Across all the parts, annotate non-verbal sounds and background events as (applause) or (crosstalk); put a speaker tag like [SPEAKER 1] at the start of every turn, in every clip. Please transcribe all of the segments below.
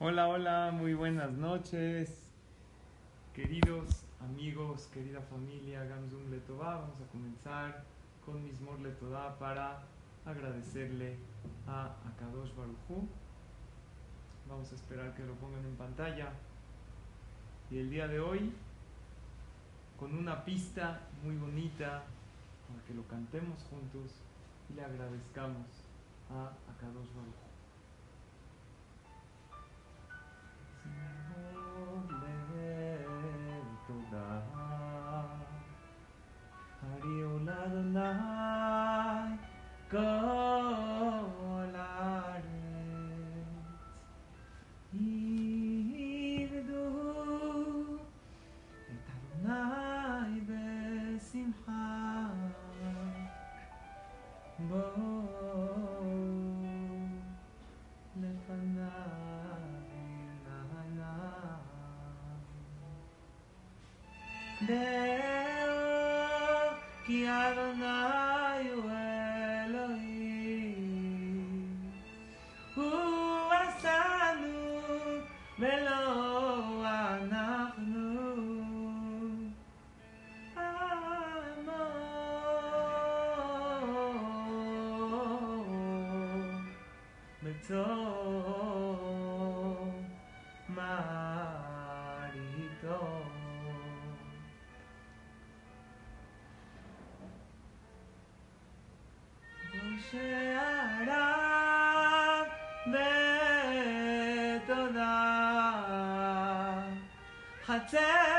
[SPEAKER 1] Hola, hola, muy buenas noches, queridos amigos, querida familia, Gamzum Letová. Vamos a comenzar con Mismor Letová para agradecerle a Akadosh Barujú. Vamos a esperar que lo pongan en pantalla. Y el día de hoy, con una pista muy bonita para que lo cantemos juntos y le agradezcamos a Akadosh Barujú. Go. se hará de.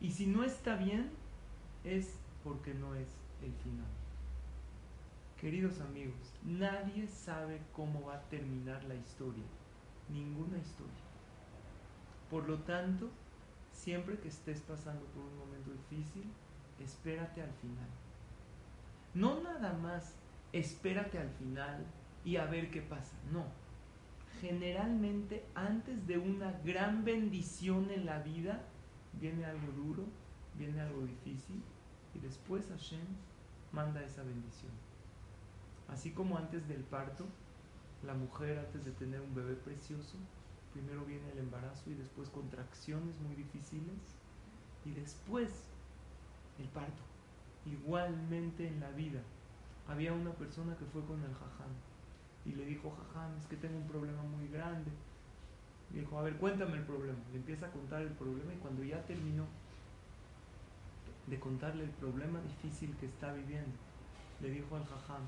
[SPEAKER 1] Y si no está bien, es porque no es el final. Queridos amigos, nadie sabe cómo va a terminar la historia. Ninguna historia. Por lo tanto, siempre que estés pasando por un momento difícil, espérate al final. No nada más espérate al final y a ver qué pasa. No. Generalmente antes de una gran bendición en la vida, viene algo duro, viene algo difícil y después Hashem manda esa bendición. Así como antes del parto, la mujer antes de tener un bebé precioso, primero viene el embarazo y después contracciones muy difíciles y después el parto. Igualmente en la vida. Había una persona que fue con el jajam y le dijo, jajam, es que tengo un problema muy grande. Y dijo, a ver, cuéntame el problema. Le empieza a contar el problema y cuando ya terminó de contarle el problema difícil que está viviendo, le dijo al jajam,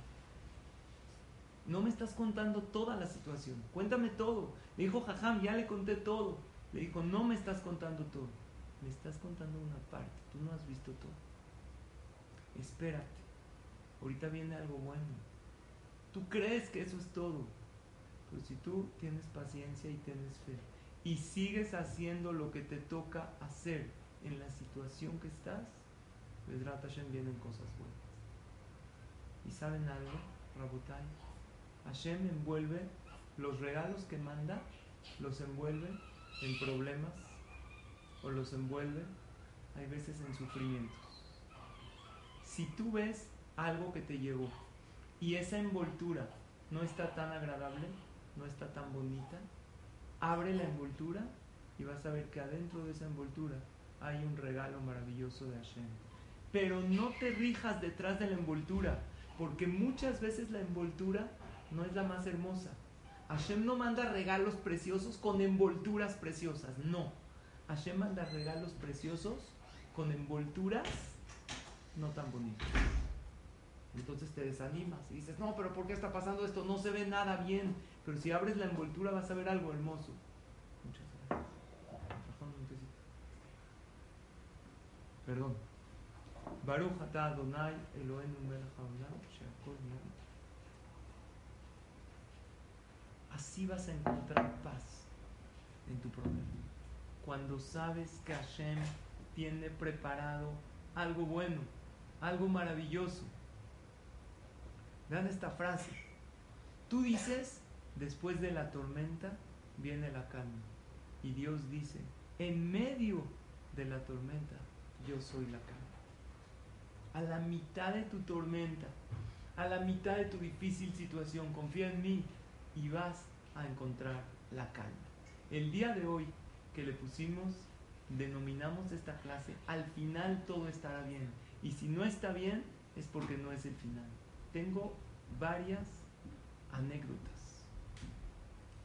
[SPEAKER 1] no me estás contando toda la situación, cuéntame todo. Le dijo, jajam, ya le conté todo. Le dijo, no me estás contando todo, me estás contando una parte, tú no has visto todo. Espérate, ahorita viene algo bueno. Tú crees que eso es todo, pero si tú tienes paciencia y tienes fe y sigues haciendo lo que te toca hacer en la situación que estás, Vedrat Hashem vienen cosas buenas. ¿Y saben algo, Rabotai? Hashem envuelve los regalos que manda, los envuelve en problemas o los envuelve hay veces en sufrimientos. Si tú ves algo que te llegó y esa envoltura no está tan agradable, no está tan bonita, abre la envoltura y vas a ver que adentro de esa envoltura hay un regalo maravilloso de Hashem. Pero no te rijas detrás de la envoltura, porque muchas veces la envoltura no es la más hermosa. Hashem no manda regalos preciosos con envolturas preciosas, no. Hashem manda regalos preciosos con envolturas no tan bonitas. Entonces te desanimas y dices, no, pero ¿por qué está pasando esto? No se ve nada bien. Pero si abres la envoltura vas a ver algo hermoso. Muchas gracias. Perdón. Baruch atah Adonai Así vas a encontrar paz en tu problema. Cuando sabes que Hashem tiene preparado algo bueno, algo maravilloso. Vean esta frase. Tú dices, después de la tormenta viene la calma. Y Dios dice, en medio de la tormenta yo soy la calma. A la mitad de tu tormenta, a la mitad de tu difícil situación, confía en mí y vas a encontrar la calma. El día de hoy que le pusimos, denominamos esta clase, al final todo estará bien. Y si no está bien, es porque no es el final. Tengo varias anécdotas.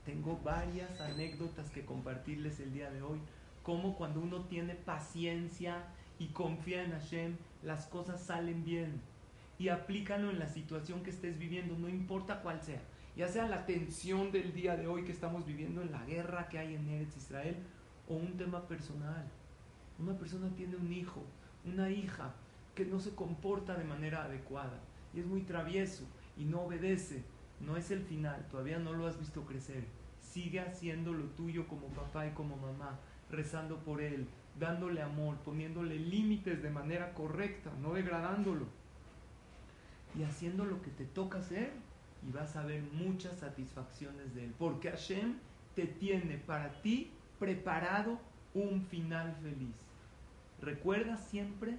[SPEAKER 1] Tengo varias anécdotas que compartirles el día de hoy. Como cuando uno tiene paciencia y confía en Hashem, las cosas salen bien. Y aplícalo en la situación que estés viviendo, no importa cuál sea. Ya sea la tensión del día de hoy que estamos viviendo en la guerra que hay en Eretz Israel o un tema personal. Una persona tiene un hijo, una hija que no se comporta de manera adecuada y es muy travieso y no obedece. No es el final, todavía no lo has visto crecer. Sigue haciendo lo tuyo como papá y como mamá, rezando por él, dándole amor, poniéndole límites de manera correcta, no degradándolo. Y haciendo lo que te toca hacer y vas a ver muchas satisfacciones de él. Porque Hashem te tiene para ti preparado un final feliz. Recuerda siempre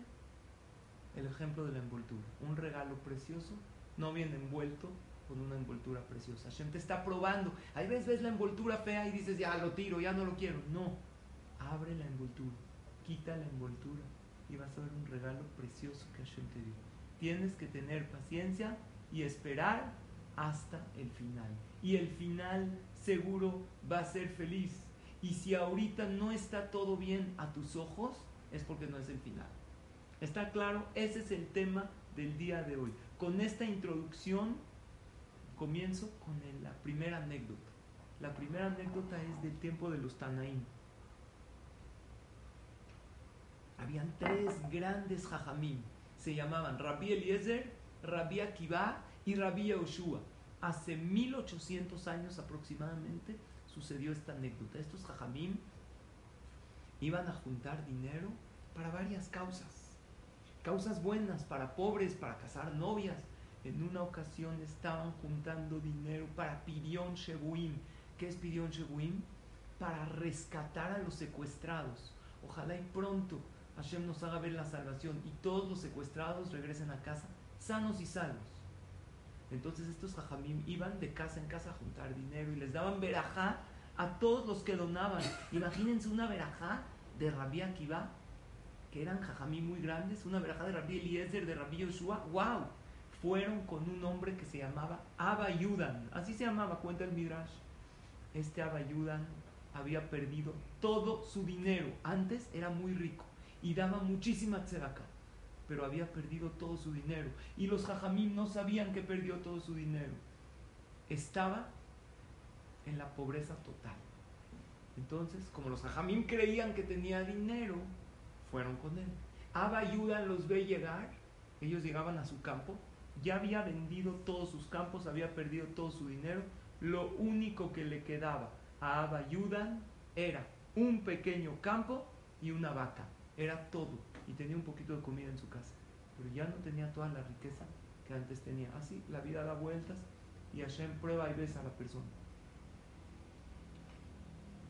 [SPEAKER 1] el ejemplo de la envoltura. Un regalo precioso no viene envuelto con una envoltura preciosa. Hashem te está probando. Hay veces ves la envoltura fea y dices, ya lo tiro, ya no lo quiero. No, abre la envoltura, quita la envoltura y vas a ver un regalo precioso que Hashem te dio. Tienes que tener paciencia y esperar hasta el final. Y el final seguro va a ser feliz. Y si ahorita no está todo bien a tus ojos, es porque no es el final. ¿Está claro? Ese es el tema del día de hoy. Con esta introducción comienzo con la primera anécdota. La primera anécdota es del tiempo de los Tanaim. Habían tres grandes jajamim. Se llamaban Rabbi Eliezer, Rabbi Akiva y Rabbi Yoshua. Hace 1800 años aproximadamente sucedió esta anécdota. Estos jajamim iban a juntar dinero para varias causas. Causas buenas, para pobres, para casar novias. En una ocasión estaban juntando dinero para Pirion Shebuim. ¿Qué es Pirion Shebuim? Para rescatar a los secuestrados. Ojalá y pronto Hashem nos haga ver la salvación y todos los secuestrados regresen a casa sanos y salvos. Entonces estos jajamim iban de casa en casa a juntar dinero y les daban verajá a todos los que donaban. Imagínense una verajá de Rabbi Akiva, que eran jajamim muy grandes, una verajá de Rabbi Eliezer, de Rabbi Yoshua. ¡Wow! Fueron con un hombre que se llamaba Abayudan. Así se llamaba, cuenta el Midrash. Este Abayudan había perdido todo su dinero. Antes era muy rico y daba muchísima tzedakah pero había perdido todo su dinero. Y los jajamim no sabían que perdió todo su dinero. Estaba en la pobreza total. Entonces, como los jajamim creían que tenía dinero, fueron con él. Abba los ve llegar, ellos llegaban a su campo, ya había vendido todos sus campos, había perdido todo su dinero. Lo único que le quedaba a Abba Ayuda era un pequeño campo y una vaca. Era todo y tenía un poquito de comida en su casa, pero ya no tenía toda la riqueza que antes tenía. Así la vida da vueltas y Hashem prueba y besa a la persona.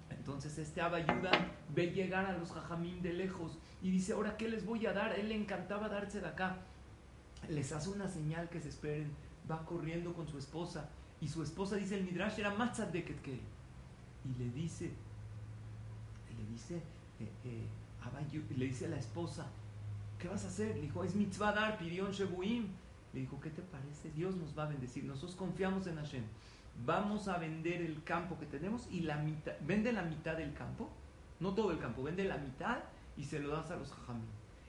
[SPEAKER 1] Entonces este Abayuda ve llegar a los jajamín de lejos y dice, ahora ¿qué les voy a dar? Él le encantaba darse de acá. Les hace una señal que se esperen. Va corriendo con su esposa y su esposa dice, el Midrash era más que él. Y le dice, le dice, eh, eh, le dice a la esposa, ¿qué vas a hacer? Le dijo, es mitzvah dar, pidión shebuim. Le dijo, ¿qué te parece? Dios nos va a bendecir. Nosotros confiamos en Hashem. Vamos a vender el campo que tenemos y la mitad, vende la mitad del campo, no todo el campo, vende la mitad y se lo das a los jajamim.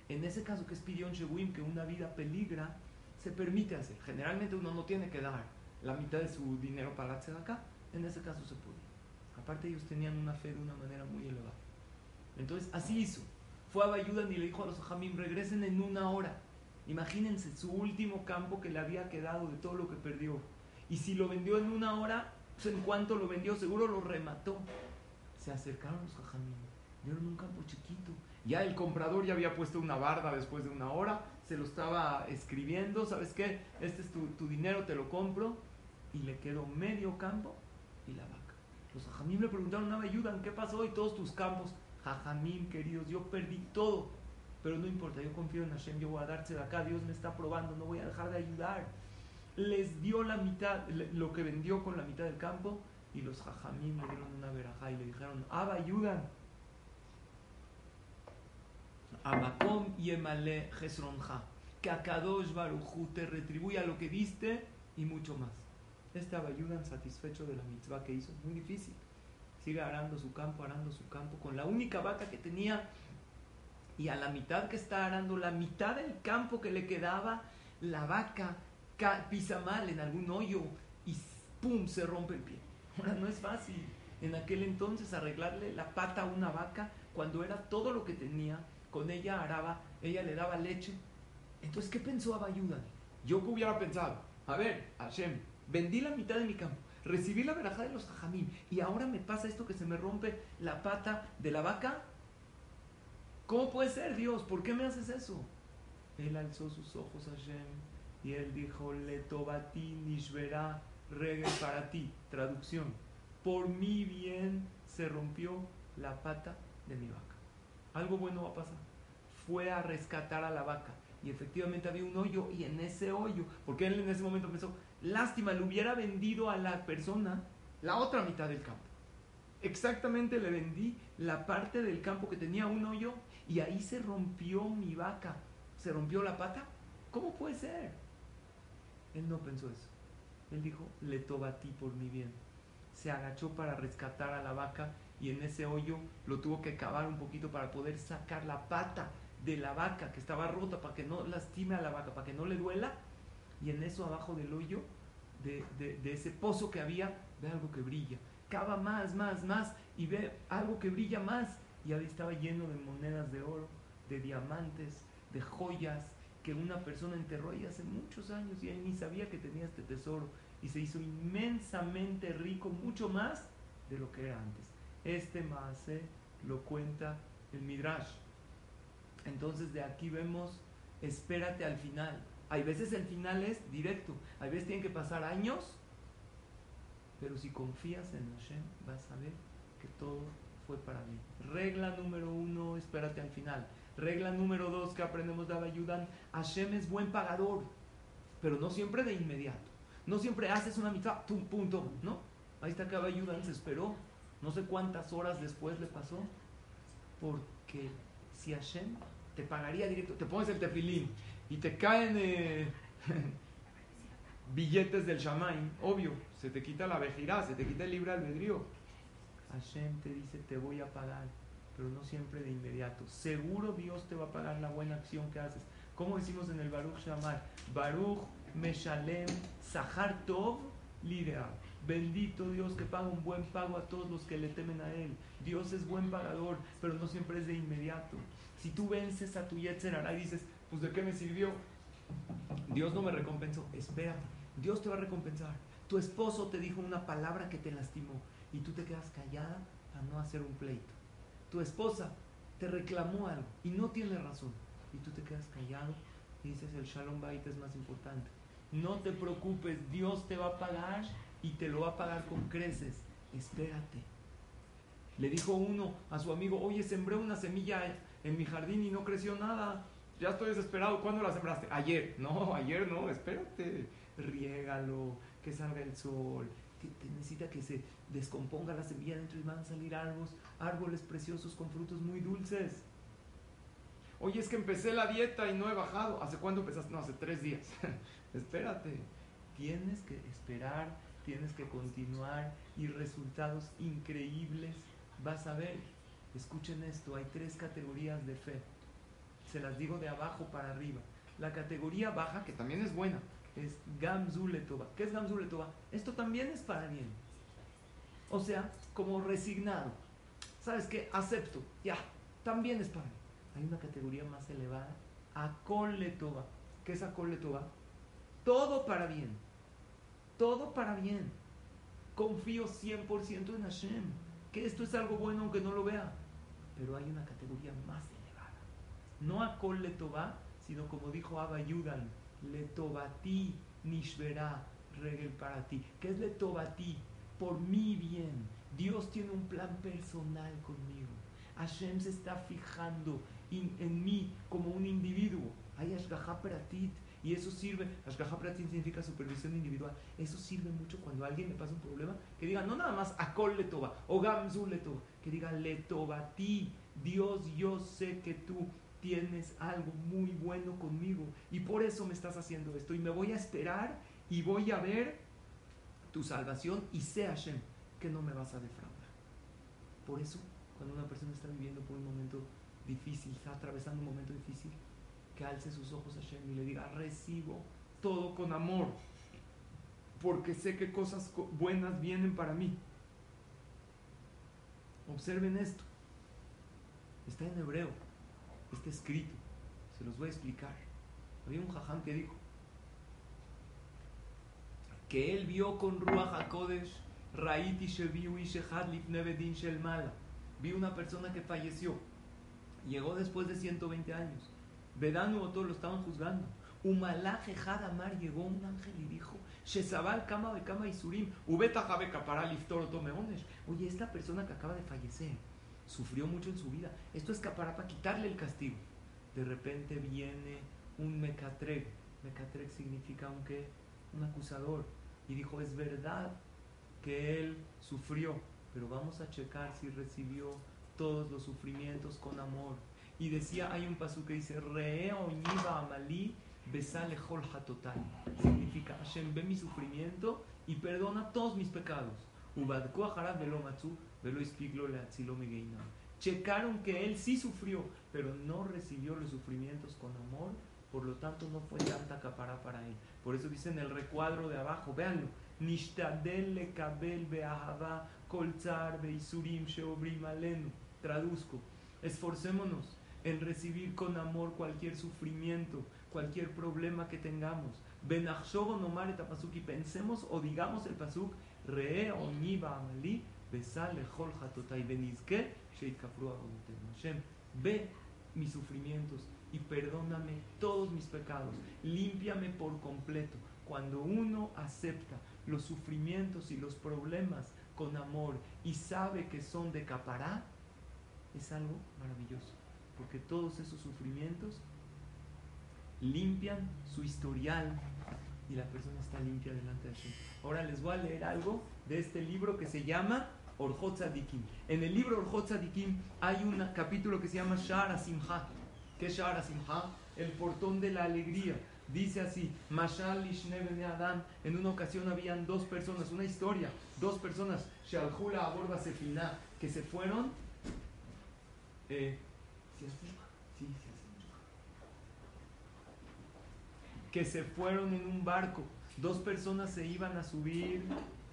[SPEAKER 1] En ese caso que es pidión shebuim, que una vida peligra, se permite hacer. Generalmente uno no tiene que dar la mitad de su dinero para la acá. En ese caso se puede. Aparte ellos tenían una fe de una manera muy elevada. Entonces así hizo. Fue a Bayudan y le dijo a los jajamim, regresen en una hora. Imagínense su último campo que le había quedado de todo lo que perdió. Y si lo vendió en una hora, pues en cuanto lo vendió, seguro lo remató. Se acercaron los jajamim, vieron un campo chiquito. Ya el comprador ya había puesto una barda después de una hora, se lo estaba escribiendo, ¿sabes qué? Este es tu, dinero, te lo compro. Y le quedó medio campo y la vaca. Los jajamim le preguntaron, no ayudan, ¿qué pasó? Y todos tus campos. Jajamim, queridos, yo perdí todo pero no importa, yo confío en Hashem, yo voy a darse de acá, Dios me está probando, no voy a dejar de ayudar. Les dio la mitad, lo que vendió con la mitad del campo, y los jajamim le dieron una verajá y le dijeron, Abba, ayudan. Amakom yemale jesronja, que Akadosh Baruchu te retribuya lo que diste y mucho más. Este ayudan satisfecho de la mitzvah que hizo, muy difícil. Sigue arando su campo, arando su campo, con la única vaca que tenía y a la mitad que está arando, la mitad del campo que le quedaba, la vaca pisa mal en algún hoyo y ¡pum! se rompe el pie. Ahora no es fácil en aquel entonces arreglarle la pata a una vaca cuando era todo lo que tenía, con ella araba, ella le daba leche. Entonces, ¿qué pensó Abayudan? Yo que hubiera pensado, a ver, Hashem, vendí la mitad de mi campo, recibí la verajá de los jajamín y ahora me pasa esto que se me rompe la pata de la vaca, ¿Cómo puede ser, Dios? ¿Por qué me haces eso? Él alzó sus ojos a Hashem y él dijo, Le tobati nishverá reggae para ti. Traducción. Por mi bien se rompió la pata de mi vaca. Algo bueno va a pasar. Fue a rescatar a la vaca. Y efectivamente había un hoyo y en ese hoyo, porque él en ese momento pensó, lástima, le hubiera vendido a la persona la otra mitad del campo. Exactamente le vendí la parte del campo que tenía un hoyo y ahí se rompió mi vaca. ¿Se rompió la pata? ¿Cómo puede ser? Él no pensó eso. Él dijo, le toba a ti por mi bien. Se agachó para rescatar a la vaca y en ese hoyo lo tuvo que cavar un poquito para poder sacar la pata de la vaca que estaba rota para que no lastime a la vaca, para que no le duela. Y en eso abajo del hoyo, de, de ese pozo que había, ve algo que brilla. Cava más, más, más y ve algo que brilla más y ahí estaba lleno de monedas de oro, de diamantes, de joyas que una persona enterró ahí hace muchos años y él ni sabía que tenía este tesoro y se hizo inmensamente rico, mucho más de lo que era antes. Este Maase lo cuenta el Midrash. Entonces de aquí vemos, espérate al final. Hay veces el final es directo, hay veces tienen que pasar años, pero si confías en Hashem vas a ver que todo fue para mí. Regla número uno, espérate al final. Regla número dos que aprendemos de Abayudan, Hashem es buen pagador, pero no siempre de inmediato. No siempre haces una mitad, tum, punto, ¿no? Ahí está que Abayudan se esperó. No sé cuántas horas después le pasó. Porque si Hashem te pagaría directo, te pones el tefilín y te caen eh, (laughs) billetes del Shamaim, obvio, se te quita la vejirá, se te quita el libre albedrío Hashem te dice te voy a pagar, pero no siempre de inmediato. Seguro Dios te va a pagar la buena acción que haces. Como decimos en el Baruch Shamar, Baruch Meshalem Sahar Tov Lideab. Bendito Dios que paga un buen pago a todos los que le temen a Él. Dios es buen pagador, pero no siempre es de inmediato. Si tú vences a tu Yetzer y dices, pues de qué me sirvió, Dios no me recompensó. Espérate, Dios te va a recompensar. Tu esposo te dijo una palabra que te lastimó y tú te quedas callada para no hacer un pleito. Tu esposa te reclamó algo y no tiene razón y tú te quedas callado y dices el Shalom Bait es más importante. No te preocupes, Dios te va a pagar y te lo va a pagar con creces. Espérate. Le dijo uno a su amigo, oye, sembré una semilla en mi jardín y no creció nada. Ya estoy desesperado. ¿Cuándo la sembraste? Ayer. (laughs) No, ayer no, espérate. Riégalo, que salga el sol. Que, necesita que se descomponga la semilla dentro y van a salir árboles, árboles preciosos con frutos muy dulces. Oye, es que empecé la dieta y no he bajado. ¿Hace cuándo empezaste? No, hace tres días. (laughs) espérate. Tienes que esperar, tienes que continuar y resultados increíbles vas a ver. Escuchen esto, hay tres categorías de fe. Se las digo de abajo para arriba. La categoría baja, que también es buena, es Gamzuletova. ¿Qué es Gamzuletova? Esto también es para bien. O sea, como resignado. ¿Sabes qué? Acepto. Ya, también es para mí. Hay una categoría más elevada, Akoletova. ¿Qué es Akoletova? Todo para bien. Todo para bien. Confío 100% en Hashem. Que esto es algo bueno aunque no lo vea. Pero hay una categoría más elevada. No Akoletova, sino como dijo Abba Yudan, Letovati Nishverá Regel para ti. ¿Qué es Letovati? Por mi bien. Dios tiene un plan personal conmigo. Hashem se está fijando en mí como un individuo. Hay Ashgaha Pratit. Y eso sirve, Ashgaha Pratit significa supervisión individual. Eso sirve mucho cuando a alguien le pasa un problema. Que diga, no nada más Akol Letoba o Gamzu Letoba. Que diga, Letoba ti. Dios, yo sé que tú tienes algo muy bueno conmigo. Y por eso me estás haciendo esto. Y me voy a esperar y voy a ver tu salvación. Y sé, Hashem, que no me vas a defraudar. Por eso, cuando una persona está viviendo por un momento difícil, está atravesando un momento difícil, que alce sus ojos a Hashem y le diga, recibo todo con amor, porque sé que cosas buenas vienen para mí. Observen esto. Está en hebreo, está escrito. Se los voy a explicar. Había un jajam que dijo que él vio con Ruach HaKodesh Raiti Sheviu Nevedin Shel Mala. Vi una persona que falleció Llegó después de 120 años. Vedanu o todos lo estaban juzgando. Umalaje Hadamar llegó un ángel y dijo: Shezabal Kama de Kama Isurim, Ubeta Jabeka para Liftor Oye, esta persona que acaba de fallecer sufrió mucho en su vida. Esto es para quitarle el castigo. De repente viene un Mecatreg. Mecatreg significa un, ¿qué? un acusador. Y dijo: Es verdad que él sufrió, pero vamos a checar si recibió todos los sufrimientos con amor. Y decía, hay un paso que dice, Re amali besale total. Significa, Hashem ve mi sufrimiento y perdona todos mis pecados. Checaron que él sí sufrió, pero no recibió los sufrimientos con amor, por lo tanto no fue tanta capara para él. Por eso dice en el recuadro de abajo, véanlo, Nishtadel kabel beahava kolzar beisurim sheobrim alenu Traduzco, esforcémonos en recibir con amor cualquier sufrimiento, cualquier problema que tengamos. Benachshogo nomar et pensemos o digamos el pasuk, re oniva amali, besale hol hatotai benizke, Hashem, ve mis sufrimientos y perdóname todos mis pecados, límpiame por completo. Cuando uno acepta los sufrimientos y los problemas con amor y sabe que son de capará, es algo maravilloso, porque todos esos sufrimientos limpian su historial y la persona está limpia delante de Hashem. Ahora les voy a leer algo de este libro que se llama Orjot En el libro Orjot hay un capítulo que se llama Shara Simha. ¿Qué es Shara Simha? El portón de la alegría. Dice así, Mashal Adam, en una ocasión habían dos personas, una historia, dos personas, Shalhula Aborba Sefina, que se fueron eh, que se fueron en un barco. Dos personas se iban a subir.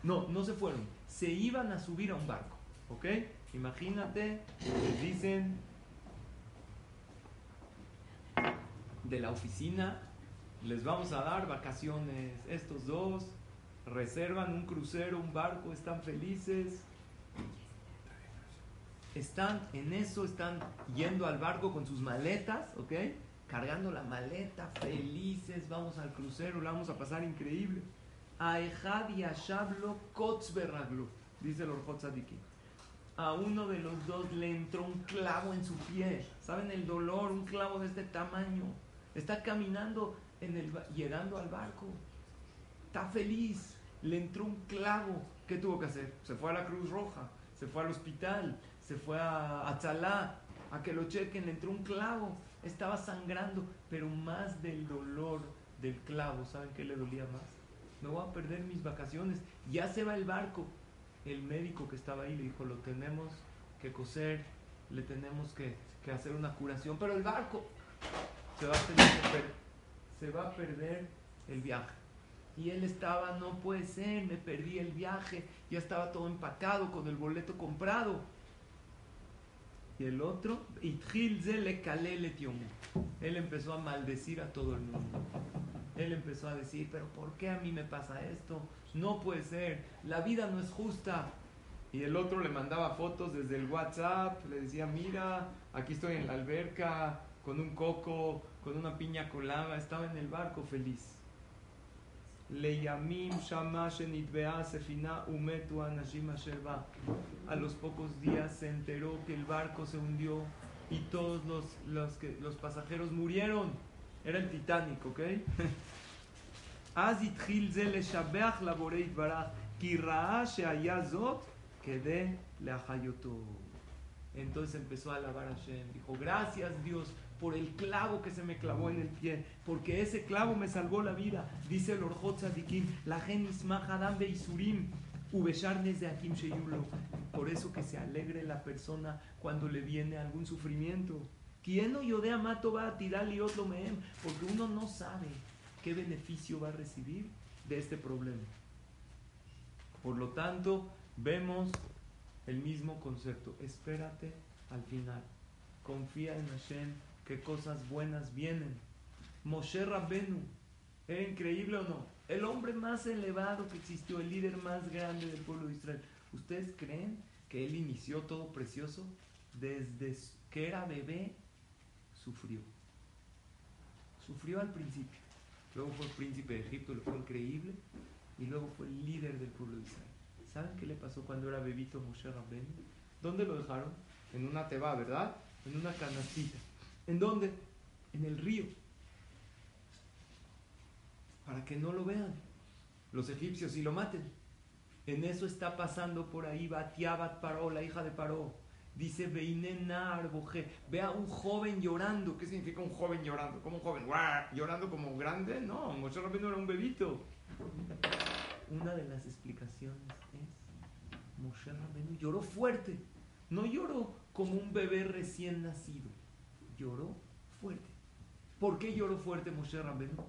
[SPEAKER 1] No, no se fueron. Se iban a subir a un barco. ¿Ok? Imagínate, les dicen de la oficina, les vamos a dar vacaciones. Estos dos reservan un crucero, un barco, están felices están en eso, están yendo al barco con sus maletas, ¿ok? Cargando la maleta, felices, vamos al crucero, la vamos a pasar increíble. Aejad y Ashablo Kotzberraglu, dice el Orjot a uno de los dos le entró un clavo en su pie. ¿Saben el dolor? Un clavo de este tamaño. Está caminando, en el, llegando al barco. Está feliz. Le entró un clavo. ¿Qué tuvo que hacer? Se fue a la Cruz Roja, se fue al hospital, se fue a Atzalá a que lo chequen. Le entró un clavo. Estaba sangrando, pero más del dolor del clavo. ¿Saben qué le dolía más? Me voy a perder mis vacaciones. Ya se va el barco el médico que estaba ahí le dijo, lo tenemos que coser, le tenemos que, hacer una curación, pero el barco se va, a se va a perder el viaje. Y él estaba, no puede ser, me perdí el viaje, ya estaba todo empacado con el boleto comprado. Y el otro, él empezó a maldecir a todo el mundo. Él empezó a decir, pero ¿por qué a mí me pasa esto? No puede ser, la vida no es justa. Y el otro le mandaba fotos desde el WhatsApp, le decía, mira, aquí estoy en la alberca, con un coco, con una piña colada, estaba en el barco feliz. A los pocos días se enteró que el barco se hundió y todos los, los, que, los pasajeros murieron. Era el Titanic, ¿ok? (laughs) Entonces empezó a alabar a Hashem. Dijo, gracias Dios por el clavo que se me clavó en el pie, porque ese clavo me salvó la vida. Dice el Orjot Tzadikim, la genis mahadam beisurim, ubesharnes de Akim Sheyulo. Por eso que se alegre la persona cuando le viene algún sufrimiento. ¿Quién no yodea mato va a tirar otro meem? Porque uno no sabe qué beneficio va a recibir de este problema. Por lo tanto, vemos el mismo concepto. Espérate al final. Confía en Hashem que cosas buenas vienen. Moshe Rabbenu, ¿era increíble o no? El hombre más elevado que existió, el líder más grande del pueblo de Israel. ¿Ustedes creen que él inició todo precioso? Desde que era bebé, sufrió. Sufrió al principio. Luego fue príncipe de Egipto, lo fue increíble. Y luego fue el líder del pueblo de Israel. ¿Saben qué le pasó cuando era bebito Moshe Rabben? ¿Dónde lo dejaron? En una teba, ¿verdad? En una canastita. ¿En dónde? En el río. Para que no lo vean los egipcios y lo maten. En eso está pasando por ahí Batiabat Paró, la hija de Paró. Dice Beinenar Boje. Ve a un joven llorando. ¿Qué significa un joven llorando? ¿Cómo un joven? ¿Llorando como grande? No, Moshe Rabbeinu era un bebito. Una de las explicaciones es Moshe Rabbeinu lloró fuerte. No lloró como un bebé recién nacido. Lloró fuerte. ¿Por qué lloró fuerte Moshe Rabbeinu?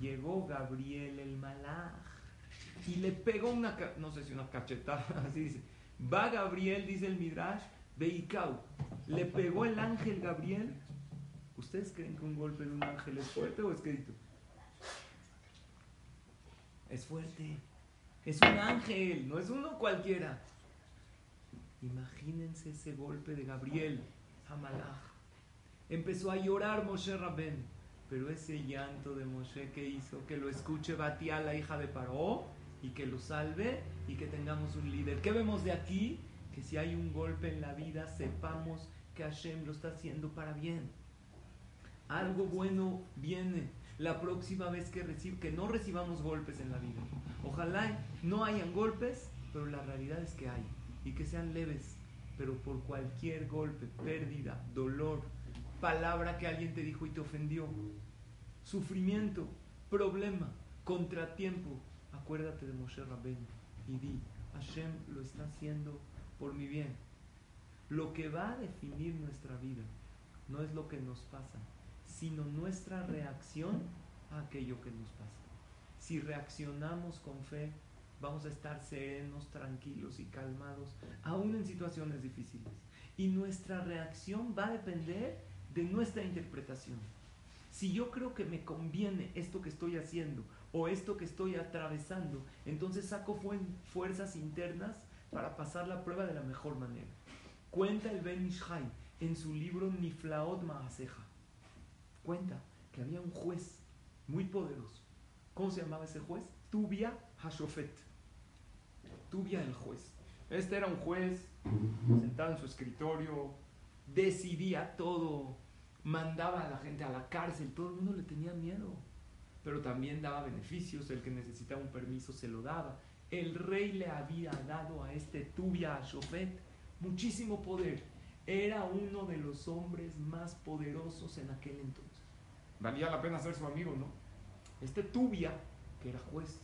[SPEAKER 1] Llegó Gabriel el Malach y le pegó una, no sé si una cachetada, (laughs) así dice Va Gabriel, dice el Midrash, Beikau. Le pegó el ángel Gabriel. ¿Ustedes creen que un golpe de un ángel es fuerte o escrito? Es fuerte. Es un ángel, no es uno cualquiera. Imagínense ese golpe de Gabriel a Empezó a llorar Moshe Rabben. Pero ese llanto de Moshe que hizo que lo escuche Batia, la hija de Paró, y que lo salve y que tengamos un líder. ¿Qué vemos de aquí? Que si hay un golpe en la vida, sepamos que Hashem lo está haciendo para bien. Algo bueno viene la próxima vez que, recibe, que no recibamos golpes en la vida. Ojalá no hayan golpes, pero la realidad es que hay. Y que sean leves. Pero por cualquier golpe, pérdida, dolor, palabra que alguien te dijo y te ofendió, sufrimiento, problema, contratiempo, acuérdate de Moshe Rabben y di, Hashem lo está haciendo por mi bien. Lo que va a definir nuestra vida no es lo que nos pasa, sino nuestra reacción a aquello que nos pasa. Si reaccionamos con fe, vamos a estar serenos, tranquilos y calmados, aún en situaciones difíciles. Y nuestra reacción va a depender de nuestra interpretación. Si yo creo que me conviene esto que estoy haciendo o esto que estoy atravesando, entonces saco fuerzas internas para pasar la prueba de la mejor manera. Cuenta el Ben Ishai en su libro Niflaot Maaseja. Cuenta que había un juez muy poderoso. ¿Cómo se llamaba ese juez? Tubia Hashofet. Tubia el juez. Este era un juez sentado en su escritorio, decidía todo, mandaba a la gente a la cárcel, todo el mundo le tenía miedo, pero también daba beneficios, el que necesitaba un permiso se lo daba. El rey le había dado a este Tubia Shofet muchísimo poder. Era uno de los hombres más poderosos en aquel entonces. Valía la pena ser su amigo, ¿no? Este Tubia, que era juez,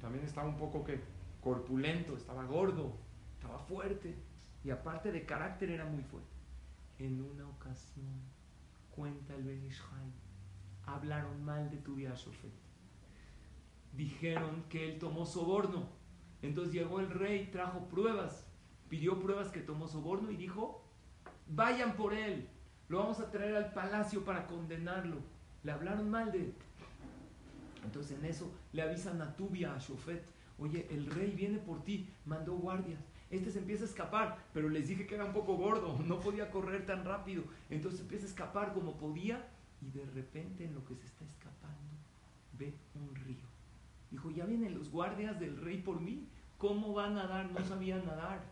[SPEAKER 1] también estaba un poco que corpulento, estaba gordo, estaba fuerte y aparte de carácter era muy fuerte. En una ocasión, cuenta el Benishai, hablaron mal de Tubia Shofet. Dijeron que él tomó soborno. Entonces llegó el rey, trajo pruebas, pidió pruebas que tomó soborno y dijo, vayan por él, lo vamos a traer al palacio para condenarlo. Le hablaron mal de él. Entonces en eso le avisan a Tubia, a Shofet, oye, el rey viene por ti, mandó guardias. Este se empieza a escapar, pero les dije que era un poco gordo, (laughs) no podía correr tan rápido. Entonces empieza a escapar como podía y de repente en lo que se está escapando ve un río. Dijo, ya vienen los guardias del rey por mí. ¿Cómo va a nadar? No sabía nadar.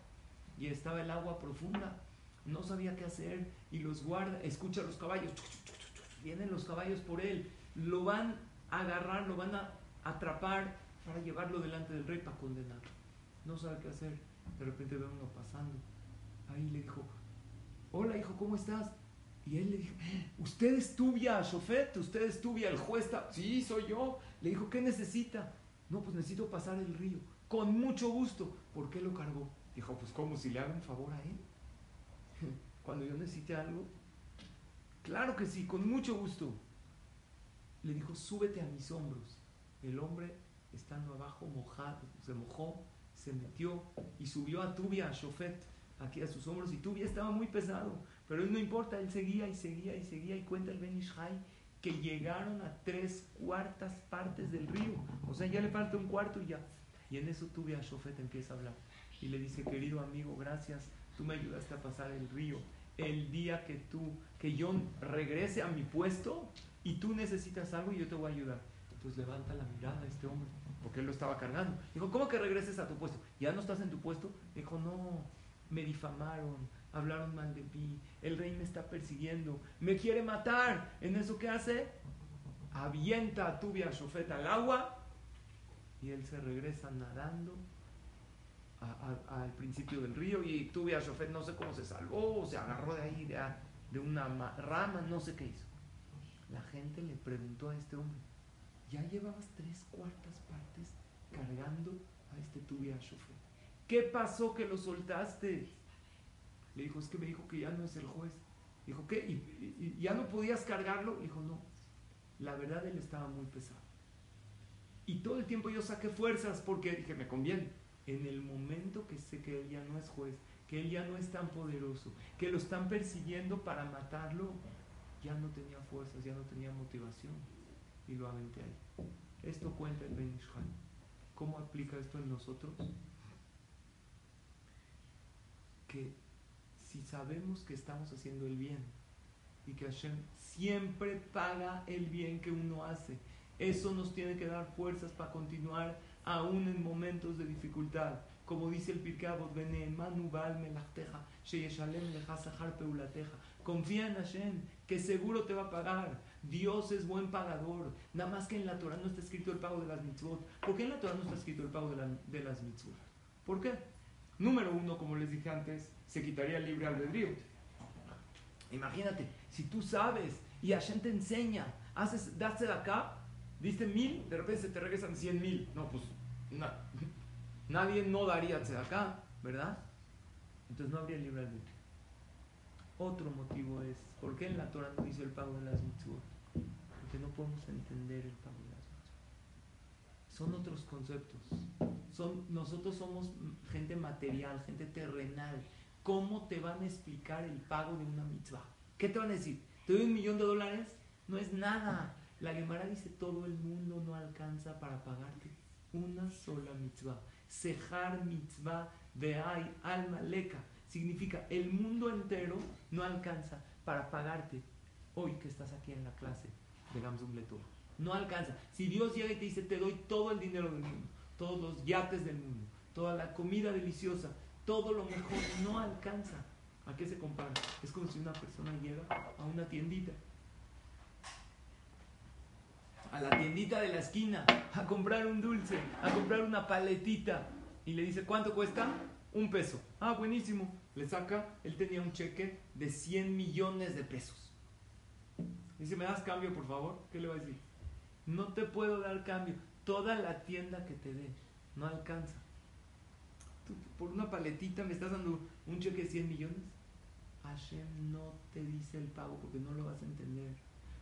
[SPEAKER 1] Y estaba el agua profunda. No sabía qué hacer. Y los guardias, escucha los caballos. Vienen los caballos por él. Lo van a agarrar, lo van a atrapar para llevarlo delante del rey para condenarlo. No sabe qué hacer. De repente ve uno pasando. Ahí le dijo, hola hijo, ¿cómo estás? Y él le dijo, ¿usted es Tubia, Shofet? ¿Usted es Tubia, el juez? Sí, soy yo. Le dijo, ¿qué necesita? No, pues necesito pasar el río. Con mucho gusto. ¿Por qué lo cargó? Dijo, pues como si le haga un favor a él. (laughs) Cuando yo necesite algo. Claro que sí, con mucho gusto. Le dijo, súbete a mis hombros. El hombre estando abajo, mojado, se mojó, se metió y subió a Tubia, a Shofet, aquí a sus hombros, y Tubia estaba muy pesado, pero él no importa, él seguía y seguía y seguía, y cuenta el Benishai que llegaron a tres cuartas partes del río, o sea, ya le falta un cuarto y ya. Y en eso Tubia Shofet empieza a hablar y le dice, querido amigo, gracias, tú me ayudaste a pasar el río. El día que tú, que yo regrese a mi puesto y tú necesitas algo, yo te voy a ayudar. Entonces levanta la mirada a este hombre porque él lo estaba cargando. Dijo, ¿cómo que regreses a tu puesto? ¿Ya no estás en tu puesto? Dijo, no, me difamaron, hablaron mal de mí, el rey me está persiguiendo, me quiere matar. ¿En eso qué hace? Avienta a Tubia Shofet al agua y él se regresa nadando al principio del río y Tubia Shofet no sé cómo se salvó, se agarró de ahí, de, de una rama, no sé qué hizo. La gente le preguntó a este hombre, ya llevabas tres cuartas partes cargando a este Tubia Shofet. ¿Qué pasó que lo soltaste? Le dijo, es que me dijo que ya no es el juez. Dijo, ¿qué? ¿Y, ya no podías cargarlo? Dijo, no. La verdad, él estaba muy pesado. Y todo el tiempo yo saqué fuerzas porque dije, me conviene. En el momento que sé que él ya no es juez, que él ya no es tan poderoso, que lo están persiguiendo para matarlo, ya no tenía fuerzas, ya no tenía motivación y lo aventé ahí. Esto cuenta el Ben ¿Cómo aplica esto en nosotros? Que si sabemos que estamos haciendo el bien y que Hashem siempre paga el bien que uno hace, eso nos tiene que dar fuerzas para continuar aún en momentos de dificultad. Como dice el Pirkei Avot, Confía en Hashem, que seguro te va a pagar. Dios es buen pagador. Nada más que en la Torah no está escrito el pago de las mitzvot. ¿Por qué en la Torah no está escrito el pago de, las mitzvot? ¿Por qué? Número uno, como les dije antes, se quitaría el libre albedrío. Imagínate, si tú sabes y Hashem te enseña, haces, daste de acá, diste mil, de repente se te regresan cien mil. No, pues (laughs) nadie no daría de acá, ¿verdad? Entonces no habría libre albedrío. Otro motivo es, ¿por qué en la Torah no dice el pago de las mitzvot? Porque no podemos entender el pago de las mitzvot. Son otros conceptos. Son, nosotros somos gente material, gente terrenal. ¿Cómo te van a explicar el pago de una mitzvah? ¿Qué te van a decir? ¿Te doy un millón de dólares? No es nada. La Gemara dice, todo el mundo no alcanza para pagarte una sola mitzvah. Sejar mitzvah de alma leca significa el mundo entero no alcanza para pagarte hoy que estás aquí en la clase de Gamsum Letor. No alcanza. Si Dios llega y te dice, te doy todo el dinero del mundo, todos los yates del mundo, toda la comida deliciosa, todo lo mejor no alcanza. ¿A qué se compara? Es como si una persona llega a una tiendita, a la tiendita de la esquina, a comprar un dulce, a comprar una paletita y le dice, ¿cuánto cuesta? Un peso. Ah, buenísimo. Le saca, él tenía un cheque de 100 millones de pesos. Dice, ¿me das cambio, por favor? ¿Qué le va a decir? No te puedo dar cambio. Toda la tienda que te dé no alcanza. por una paletita me estás dando un cheque de 100 millones. Hashem no te dice el pago porque no lo vas a entender.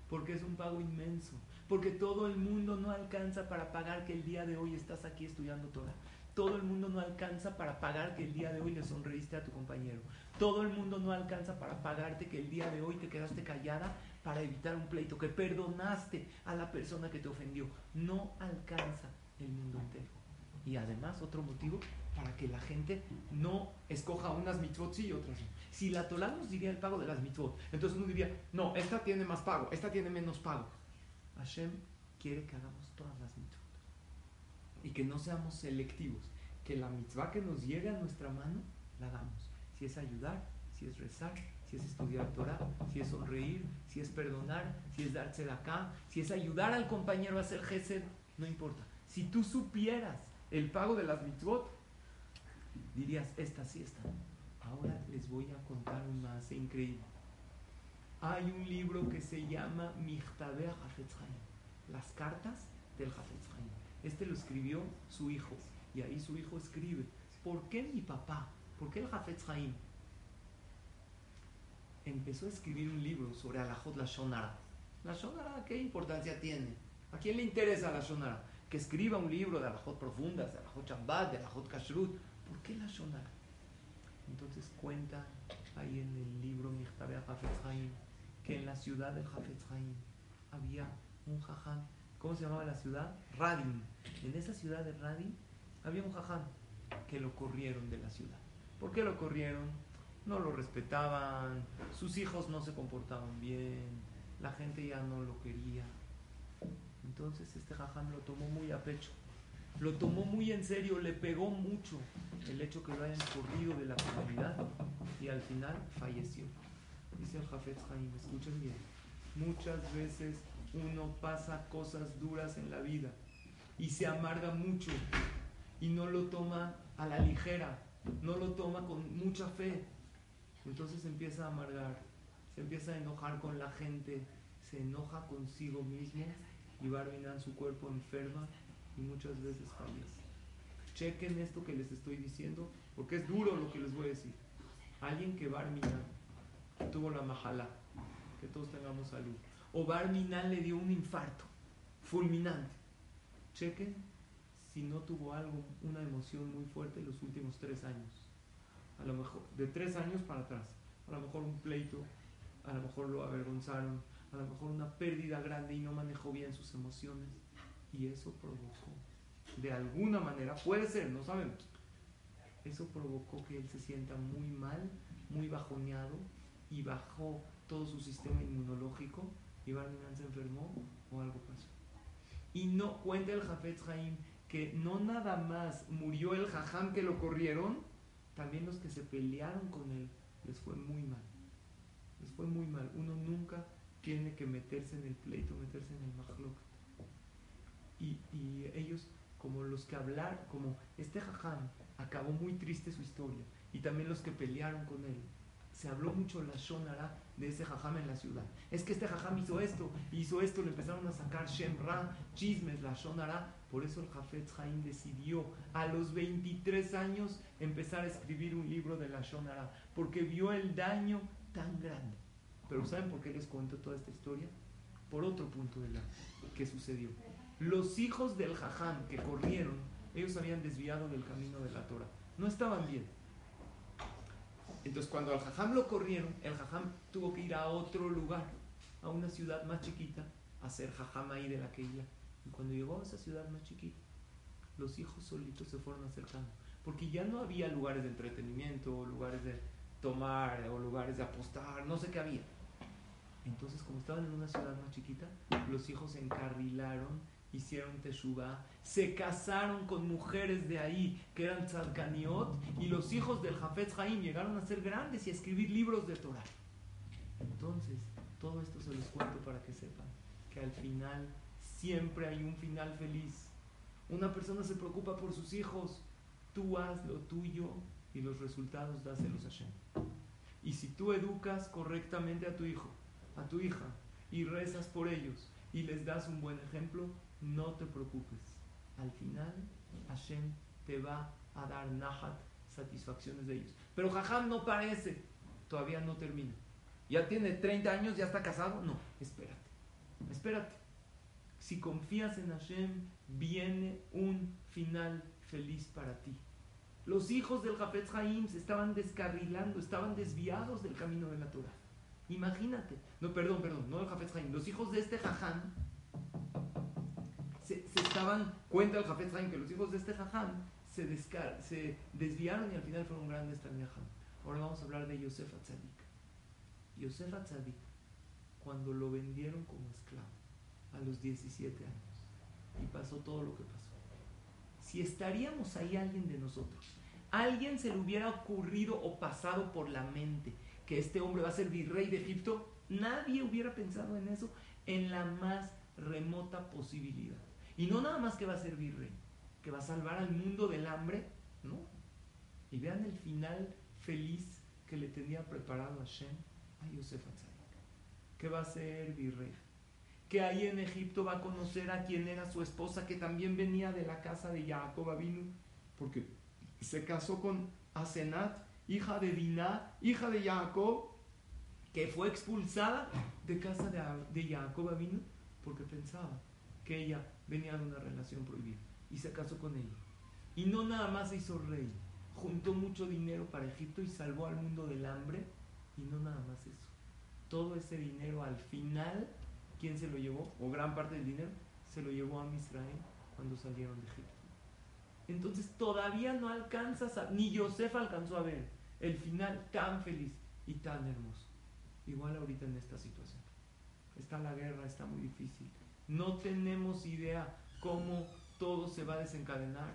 [SPEAKER 1] Porque es un pago inmenso. Porque todo el mundo no alcanza para pagar que el día de hoy estás aquí estudiando Torah. Todo el mundo no alcanza para pagar que el día de hoy le sonreíste a tu compañero. Todo el mundo no alcanza para pagarte que el día de hoy te quedaste callada para evitar un pleito, que perdonaste a la persona que te ofendió. No alcanza el mundo entero. Y además, otro motivo para que la gente no escoja unas mitzvot y otras no. Si la Torah nos diría el pago de las mitzvot, entonces uno diría, no, esta tiene más pago, esta tiene menos pago. Hashem quiere que hagamos y que no seamos selectivos, que la mitzvah que nos llegue a nuestra mano, la damos. Si es ayudar, si es rezar, si es estudiar Torah, si es sonreír, si es perdonar, si es darse de acá, si es ayudar al compañero a hacer gesed, no importa. Si tú supieras el pago de las mitzvot, dirías, esta sí está. Ahora les voy a contar un más increíble. Hay un libro que se llama Michtabe Hafetz las cartas del Hafetz este lo escribió su hijo. Y ahí su hijo escribe, ¿por qué mi papá? ¿Por qué el Hafetz Haim? Empezó a escribir un libro sobre Alajot la Shonara. ¿La Shonara qué importancia tiene? ¿A quién le interesa la Shonara? Que escriba un libro de Alajot profundas, de Alajot Shabbat, de Alajot Kashrut. ¿Por qué la Shonara? Entonces cuenta ahí en el libro Michtabe Hafetz Haim que en la ciudad de Hafetz Haim había un jaján ¿Cómo se llamaba la ciudad? Radin. En esa ciudad de Radin había un jaján que lo corrieron de la ciudad. ¿Por qué lo corrieron? No lo respetaban, sus hijos no se comportaban bien, la gente ya no lo quería. Entonces este jaján lo tomó muy a pecho, lo tomó muy en serio, le pegó mucho el hecho que lo hayan corrido de la comunidad y al final falleció. Dice el Jafet escuchen bien, muchas veces uno pasa cosas duras en la vida y se amarga mucho y no lo toma a la ligera, no lo toma con mucha fe. Entonces empieza a amargar, se empieza a enojar con la gente, se enoja consigo mismo y a su cuerpo enferma y muchas veces fallece. Chequen esto que les estoy diciendo porque es duro lo que les voy a decir. Alguien que a tuvo la majala, que todos tengamos salud o Barminal le dio un infarto fulminante. Chequen si no tuvo algo, una emoción muy fuerte los últimos tres años. A lo mejor, de tres años para atrás. A lo mejor un pleito, a lo mejor lo avergonzaron, a lo mejor una pérdida grande y no manejó bien sus emociones. Y eso provocó, de alguna manera, puede ser, no sabemos, eso provocó que él se sienta muy mal, muy bajoneado y bajó todo su sistema inmunológico y se enfermó o algo pasó. Y no cuenta el Jafetz Haim que no nada más murió el jajam que lo corrieron, también los que se pelearon con él les fue muy mal. Les fue muy mal. Uno nunca tiene que meterse en el pleito, meterse en el mahlok. Y, y ellos, como los que hablaron, como este jajam acabó muy triste su historia, y también los que pelearon con él, se habló mucho la Shonara de ese jajam en la ciudad. Es que este jajam hizo esto, hizo esto, le empezaron a sacar Shemra, chismes, la Shonara. Por eso el Jafetz Haim decidió a los 23 años empezar a escribir un libro de la Shonara, porque vio el daño tan grande. Pero ¿saben por qué les cuento toda esta historia? Por otro punto de la que sucedió. Los hijos del jajam que corrieron, ellos habían desviado del camino de la Torah. No estaban bien entonces cuando al jajam lo corrieron, el jajam tuvo que ir a otro lugar, a una ciudad más chiquita, a ser jajam ahí de la iba. Y cuando llegó a esa ciudad más chiquita, los hijos solitos se fueron acercando. Porque ya no había lugares de entretenimiento, lugares de tomar, o lugares de apostar, no sé qué había. Entonces, como estaban en una ciudad más chiquita, los hijos se encarrilaron hicieron Teshuvah, se casaron con mujeres de ahí que eran tzadkaniot y los hijos del Jafetz Haim llegaron a ser grandes y a escribir libros de Torah. Entonces, todo esto se los cuento para que sepan que al final siempre hay un final feliz. Una persona se preocupa por sus hijos, tú haz lo tuyo y los resultados dáselos a Hashem. Y si tú educas correctamente a tu hijo, a tu hija, y rezas por ellos y les das un buen ejemplo, no te preocupes. Al final, Hashem te va a dar nahat, satisfacciones de ellos. Pero Jajam no parece, todavía no termina. Ya tiene 30 años, ya está casado. No, espérate, espérate. Si confías en Hashem, viene un final feliz para ti. Los hijos del Jafetz Haim se estaban descarrilando, estaban desviados del camino de la Torah. Imagínate. No, perdón, perdón, no el Jafetz Haim. Los hijos de este Jajam estaban, cuenta el Jafetz Haim que los hijos de este Jajam se, se desviaron y al final fueron grandes también Ahora vamos a hablar de Yosef Atzadik. Yosef Atzadik, cuando lo vendieron como esclavo a los 17 años y pasó todo lo que pasó. Si estaríamos ahí alguien de nosotros, alguien se le hubiera ocurrido o pasado por la mente que este hombre va a ser virrey de Egipto, nadie hubiera pensado en eso en la más remota posibilidad. Y no nada más que va a ser virrey, que va a salvar al mundo del hambre, ¿no? Y vean el final feliz que le tenía preparado a Shem a Yosef Atzadik, que va a ser virrey, que ahí en Egipto va a conocer a quien era su esposa, que también venía de la casa de Jacob Abinu, porque se casó con Asenat, hija de Diná, hija de Jacob, que fue expulsada de casa de, de Jacob Abinu, porque pensaba que ella venía de una relación prohibida, y se casó con ella. Y no nada más se hizo rey, juntó mucho dinero para Egipto y salvó al mundo del hambre, y no nada más eso. Todo ese dinero al final, ¿quién se lo llevó? O gran parte del dinero se lo llevó a Israel cuando salieron de Egipto. Entonces todavía no alcanzas, a, ni Yosef alcanzó a ver el final tan feliz y tan hermoso. Igual ahorita en esta situación. Está la guerra, está muy difícil. No tenemos idea cómo todo se va a desencadenar.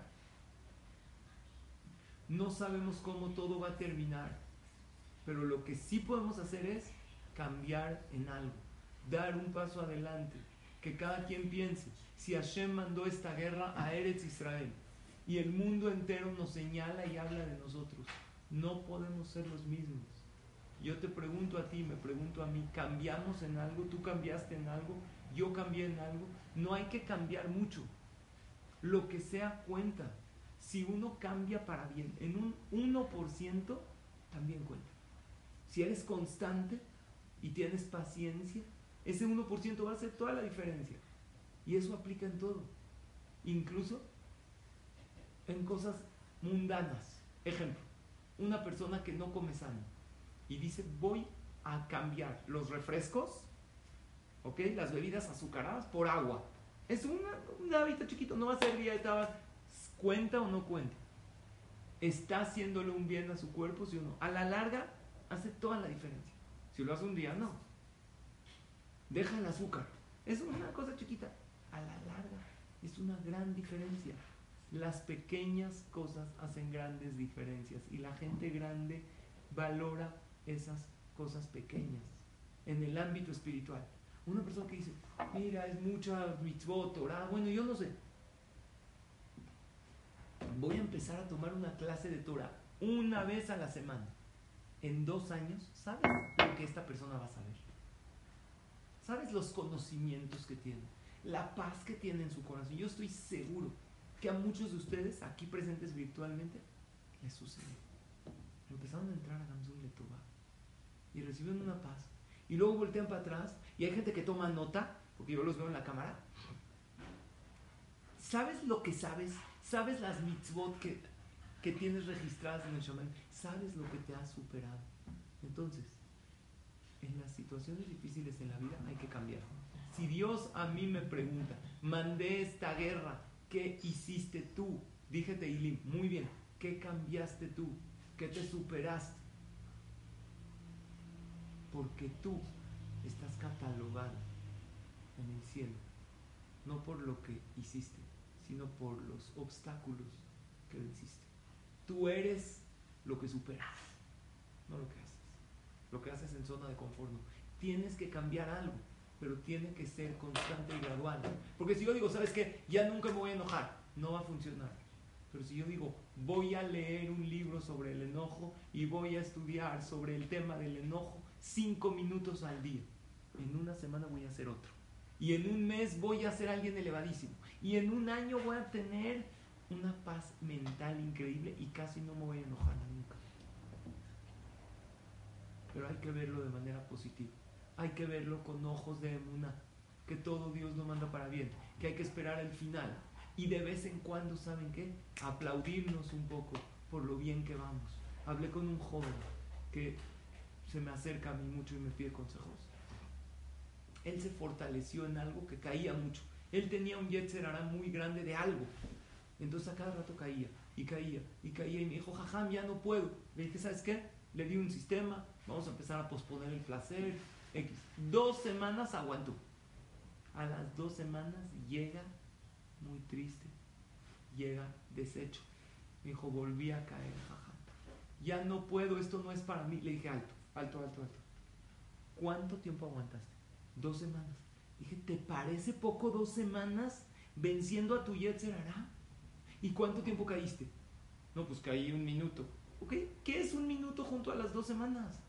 [SPEAKER 1] No sabemos cómo todo va a terminar. Pero lo que sí podemos hacer es cambiar en algo, dar un paso adelante, que cada quien piense, si Hashem mandó esta guerra a Eretz Israel y el mundo entero nos señala y habla de nosotros, no podemos ser los mismos. Yo te pregunto a ti, me pregunto a mí, ¿cambiamos en algo? ¿Tú cambiaste en algo? ¿Yo cambié en algo? No hay que cambiar mucho. Lo que sea cuenta. Si uno cambia para bien en un 1%, también cuenta. Si eres constante y tienes paciencia, ese 1% va a hacer toda la diferencia. Y eso aplica en todo. Incluso en cosas mundanas. Ejemplo, una persona que no come sano y dice voy a cambiar los refrescos, ¿ok? Las bebidas azucaradas por agua. Es una, un hábito chiquito, no va a ser dieta, cuenta o no cuenta. Está haciéndole un bien a su cuerpo, si uno. A la larga hace toda la diferencia. Si lo hace un día, no. Deja el azúcar. Es una cosa chiquita. A la larga es una gran diferencia. Las pequeñas cosas hacen grandes diferencias y la gente grande valora esas cosas pequeñas en el ámbito espiritual. Una persona que dice, mira, es mucha mitzvot, Torah, bueno, yo no sé. Voy a empezar a tomar una clase de Torah una vez a la semana en dos años, ¿sabes lo que esta persona va a saber? ¿Sabes los conocimientos que tiene? La paz que tiene en su corazón. Yo estoy seguro que a muchos de ustedes aquí presentes virtualmente les sucede. Empezaron a entrar a Gamsun Letuba y reciben una paz. Y luego voltean para atrás y hay gente que toma nota, porque yo los veo en la cámara. ¿Sabes lo que sabes? ¿Sabes las mitzvot que que tienes registradas en el shaman, sabes lo que te ha superado. Entonces, en las situaciones difíciles en la vida hay que cambiar. Si Dios a mí me pregunta, mandé esta guerra, ¿qué hiciste tú? Dije Teilim, muy bien, ¿qué cambiaste tú? ¿Qué te superaste? Porque tú estás catalogado en el cielo no por lo que hiciste, sino por los obstáculos que hiciste. Tú eres lo que superas, no lo que haces. Lo que haces en zona de confort. Tienes que cambiar algo, pero tiene que ser constante y gradual. Porque si yo digo, ¿sabes qué? Ya nunca me voy a enojar, no va a funcionar. Pero si yo digo, voy a leer un libro sobre el enojo y voy a estudiar sobre el tema del enojo cinco minutos al día, en una semana voy a hacer otro. Y en un mes voy a ser alguien elevadísimo. Y en un año voy a tener una paz mental increíble y casi no me voy a enojar nunca. Pero hay que verlo de manera positiva. Hay que verlo con ojos de emuna, que todo Dios lo manda para bien, que hay que esperar el final. Y de vez en cuando, ¿saben qué? Aplaudirnos un poco por lo bien que vamos. Hablé con un joven que se me acerca a mí mucho y me pide consejos. Él se fortaleció en algo que caía mucho. Él tenía un yetzer muy grande de algo. Entonces a cada rato caía y caía y caía y me dijo, jajam, ya no puedo. Le dije, ¿sabes qué? Le di un sistema, vamos a empezar a posponer el placer. X. Dos semanas aguantó. A las dos semanas llega muy triste, llega deshecho. Me dijo, volví a caer, jajam. Ya no puedo, esto no es para mí. Le dije, alto, alto, alto, alto. ¿Cuánto tiempo aguantaste? Dos semanas. Dije, ¿te parece poco dos semanas venciendo a tu Yetzer ¿Y cuánto tiempo caíste? No, pues caí un minuto. ¿Ok? ¿Qué es un minuto junto a las dos semanas?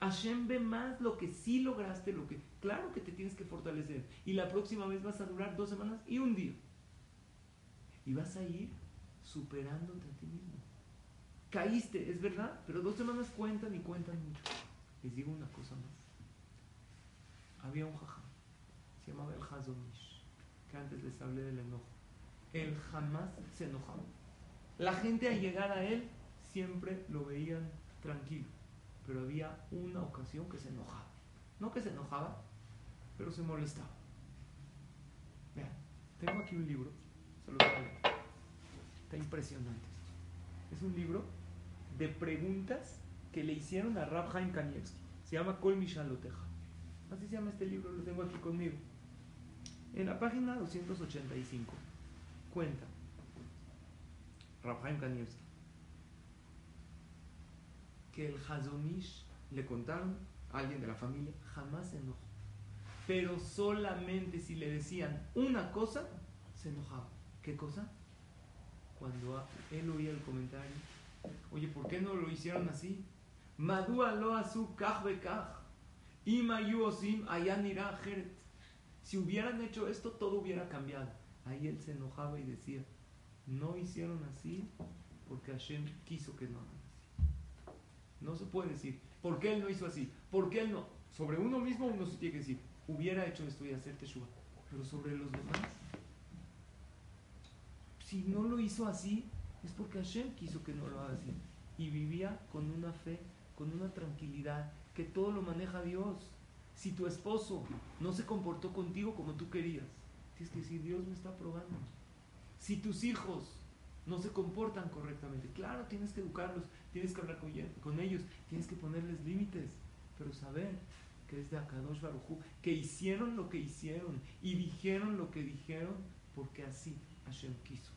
[SPEAKER 1] Hashem ve más lo que sí lograste, lo que claro que te tienes que fortalecer. Y la próxima vez vas a durar dos semanas y un día. Y vas a ir superándote a ti mismo. Caíste, es verdad, pero dos semanas cuentan y cuentan mucho. Les digo una cosa más. Había un jajam, se llamaba el Hazonish, que antes les hablé del enojo él jamás se enojaba. La gente al llegar a él siempre lo veían tranquilo, pero había una ocasión que se enojaba. No que se enojaba, pero se molestaba. Vean, tengo aquí un libro, se los Está impresionante. Es un libro de preguntas que le hicieron a Rab Haim Kanievski. Se llama Kol Mishaloteja. Así se llama este libro, lo tengo aquí conmigo. En la página 285 cuenta Rafael Kanievski que el Hazonish le contaron a alguien de la familia, jamás se enojó. Pero solamente si le decían una cosa, se enojaba. ¿Qué cosa? Cuando él oía el comentario, oye, ¿por qué no lo hicieron así? Madua lo asu Ima yuosim ayanira Si hubieran hecho esto, todo hubiera cambiado. Ahí él se enojaba y decía, no hicieron así porque Hashem quiso que no hagan así. No se puede decir, ¿por qué él no hizo así? ¿Por qué él no? Sobre uno mismo uno se tiene que decir, hubiera hecho esto y hacer teshuva. Pero sobre los demás, si no lo hizo así, es porque Hashem quiso que no lo haga así. Y vivía con una fe, con una tranquilidad, que todo lo maneja Dios. Si tu esposo no se comportó contigo como tú querías, Tienes que decir, Dios me está probando. Si tus hijos no se comportan correctamente, claro, tienes que educarlos, tienes que hablar con, ellos, tienes que ponerles límites, pero saber que es de Akadosh Baruchu, que hicieron lo que hicieron y dijeron lo que dijeron porque así Hashem quiso.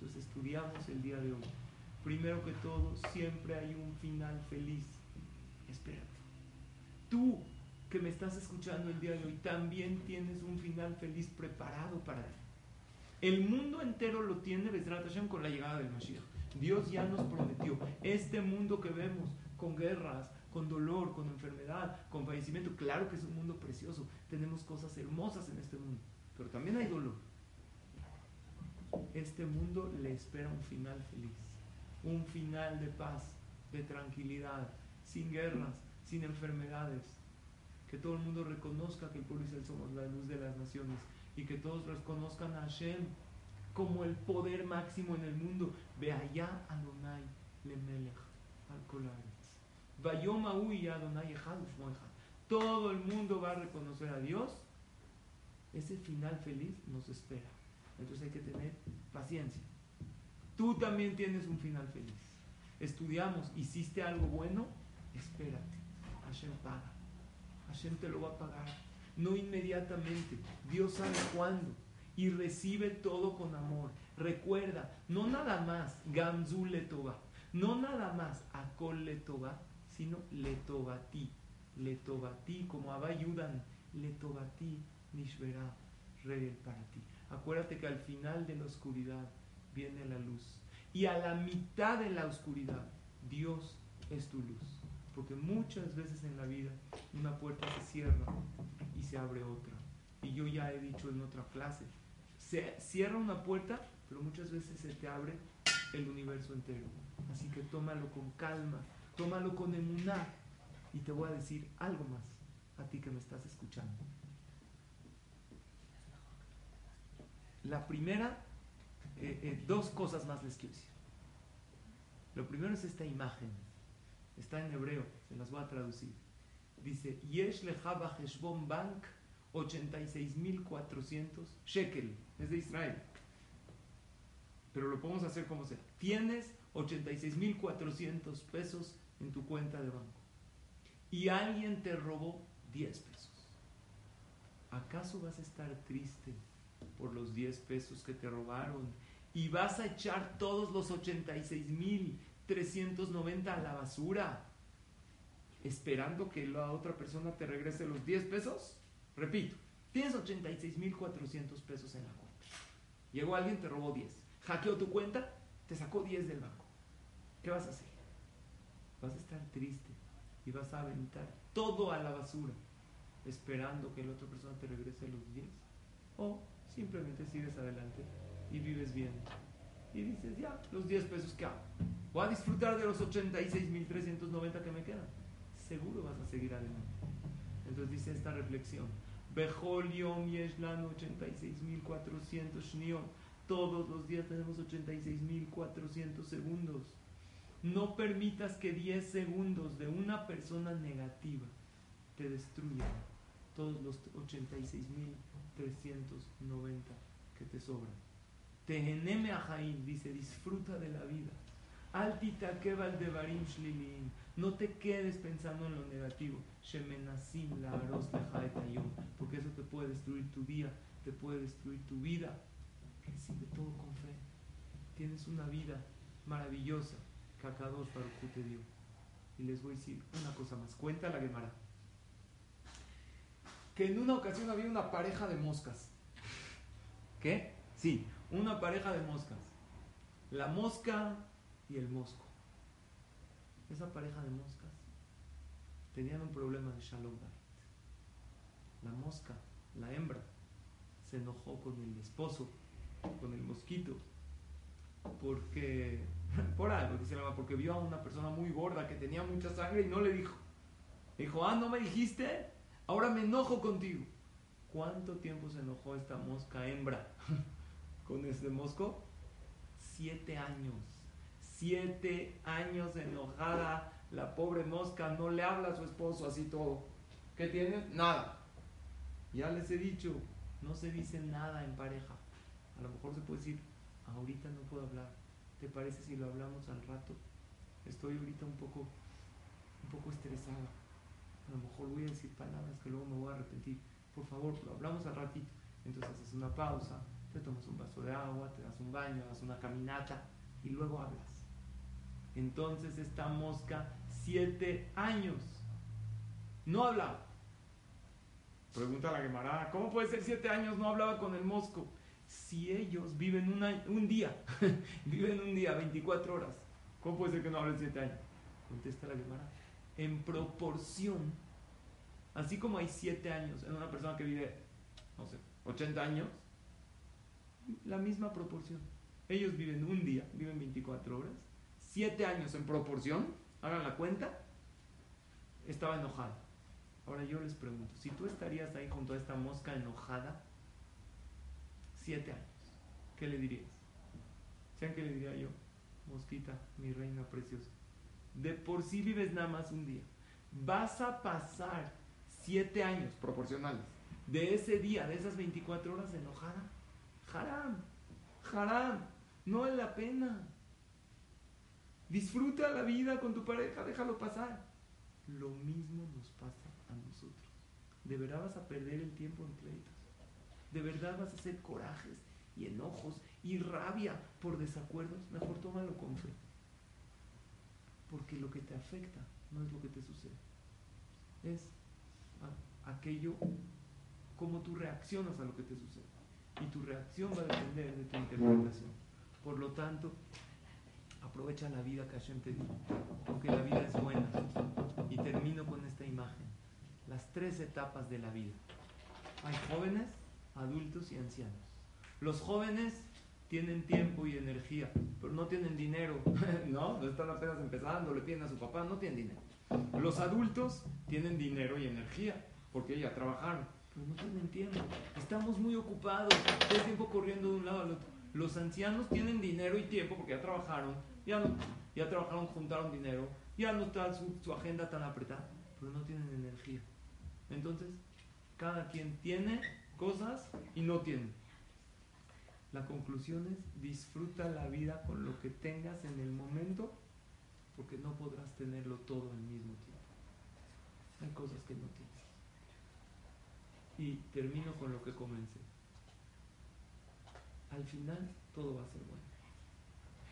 [SPEAKER 1] Entonces estudiamos el día de hoy. Primero que todo, siempre hay un final feliz. Espérate. Tú que me estás escuchando el día de hoy, también tienes un final feliz preparado para ti. El mundo entero lo tiene con la llegada del Mashiach. Dios ya nos prometió este mundo que vemos con guerras, con dolor, con enfermedad, con fallecimiento. Claro que es un mundo precioso. Tenemos cosas hermosas en este mundo, pero también hay dolor. Este mundo le espera un final feliz, un final de paz, de tranquilidad, sin guerras, sin enfermedades, que todo el mundo reconozca que el pueblo Israel somos la luz de las naciones y que todos reconozcan a Hashem como el poder máximo en el mundo. Ve allá Adonai Lemelech al Vayoma Adonai Todo el mundo va a reconocer a Dios. Ese final feliz nos espera. Entonces hay que tener paciencia. Tú también tienes un final feliz. Estudiamos, hiciste algo bueno, espérate. Hashem paga. Hashem te lo va a pagar. no inmediatamente. Dios sabe cuándo y recibe todo con amor. Recuerda, no nada más Gamzul Letoba, no nada más Akol Letoba, sino Letobati, Letobati, como Abayudan, Letobati, Nishvera, Rey para ti. Acuérdate que al final de la oscuridad viene la luz. Y a la mitad de la oscuridad, Dios es tu luz. Porque muchas veces en la vida una puerta se cierra y se abre otra. Y yo ya he dicho en otra clase, se cierra una puerta, pero muchas veces se te abre el universo entero. Así que tómalo con calma, tómalo con emuná. Y te voy a decir algo más a ti que me estás escuchando. La primera, eh, eh, dos cosas más les quiero decir. Lo primero es esta imagen. Está en hebreo, se las voy a traducir. Dice, Yesh lejaba Heshbon Bank 86.400 shekel. Es de Israel. Pero lo podemos hacer como sea. Tienes 86.400 pesos en tu cuenta de banco. Y alguien te robó 10 pesos. ¿Acaso vas a estar triste por los 10 pesos que te robaron y vas a echar todos los 86.390 a la basura esperando que la otra persona te regrese los 10 pesos? Repito, tienes 86.400 pesos en la cuenta. Llegó alguien, te robó 10. Hackeó tu cuenta, te sacó 10 del banco. ¿Qué vas a hacer? Vas a estar triste y vas a aventar todo a la basura esperando que la otra persona te regrese los 10. O simplemente sigues adelante y vives bien. Y dices, ya, los 10 pesos que hago. Voy a disfrutar de los 86.390 que me quedan. Seguro vas a seguir adelante. Entonces dice esta reflexión. Bejol Yom Yeshlan 86.400 Shniot. Todos los días tenemos 86.400 segundos. No permitas que 10 segundos de una persona negativa te destruyan todos los 86.390 que te sobran. Teheneme Ajaim dice, disfruta de la vida. Altita de Barim Shlilin. No te quedes pensando en lo negativo. Shemenasim la Porque eso te puede destruir tu día, te puede destruir tu vida. Recibe todo con fe. Tienes una vida maravillosa que Akadosh Baruch te dio. Y les voy a decir una cosa más. Cuenta la Gemara. Que en una ocasión había una pareja de moscas. ¿Qué? Sí, una pareja de moscas. La mosca y el mosco. Esa pareja de moscas tenían un problema de Shalom La mosca, la hembra, se enojó con el esposo, con el mosquito, porque, (laughs) por algo, dice la porque vio a una persona muy gorda que tenía mucha sangre y no le dijo. Dijo, ah, no me dijiste, ahora me enojo contigo. ¿Cuánto tiempo se enojó esta mosca hembra (laughs) con este mosco? Siete años siete años enojada, la pobre mosca no le habla a su esposo así todo. ¿Qué tiene? Nada. Ya les he dicho, no se dice nada en pareja. A lo mejor se puede decir, ahorita no puedo hablar. ¿Te parece si lo hablamos al rato? Estoy ahorita un poco, un poco estresada. A lo mejor voy a decir palabras que luego me voy a arrepentir. Por favor, lo hablamos al ratito. Entonces haces una pausa, te tomas un vaso de agua, te das un baño, das una caminata y luego hablas. Entonces esta mosca, siete años, no hablaba. Pregunta la Gemara, ¿cómo puede ser siete años no hablaba con el mosco? Si ellos viven un día, (laughs) viven un día, 24 horas, ¿cómo puede ser que no hablen siete años? Contesta la Gemara. En proporción, así como hay siete años en una persona que vive, no sé, 80 años, la misma proporción. Ellos viven un día, viven 24 horas, siete años en proporción, hagan la cuenta, estaba enojada. Ahora yo les pregunto, si tú estarías ahí junto a esta mosca enojada, siete años, ¿qué le dirías? ¿Sean qué le diría yo? Mosquita, mi reina preciosa. De por sí vives nada más un día. Vas a pasar siete años proporcionales de ese día, de esas 24 horas enojada. Haram, haram, no es la pena. Disfruta la vida con tu pareja, déjalo pasar. Lo mismo nos pasa a nosotros. de verdad vas a perder el tiempo en pleitos. De verdad vas a hacer corajes y enojos y rabia por desacuerdos. Mejor tómalo con fe. Porque lo que te afecta no es lo que te sucede. Es aquello, como tú reaccionas a lo que te sucede. Y tu reacción va a depender de tu interpretación. Por lo tanto, aprovecha la vida que Hashem te dio, porque la vida es buena. Y termino con esta imagen. Las tres etapas de la vida. Hay jóvenes, adultos y ancianos. Los jóvenes tienen tiempo y energía, pero no tienen dinero, (laughs) ¿no? No están apenas empezando, le piden a su papá, no tienen dinero. Los adultos tienen dinero y energía, porque ya trabajaron, pero no tienen tiempo. Estamos muy ocupados, todo el tiempo corriendo de un lado al otro. Los ancianos tienen dinero y tiempo porque ya trabajaron, ya, no, ya trabajaron, juntaron dinero, ya no está su, agenda tan apretada, pero no tienen energía. Entonces, cada quien tiene cosas y no tiene. La conclusión es, disfruta la vida con lo que tengas en el momento, porque no podrás tenerlo todo al mismo tiempo. Hay cosas que no tienes. Y termino con lo que comencé. Al final todo va a ser bueno.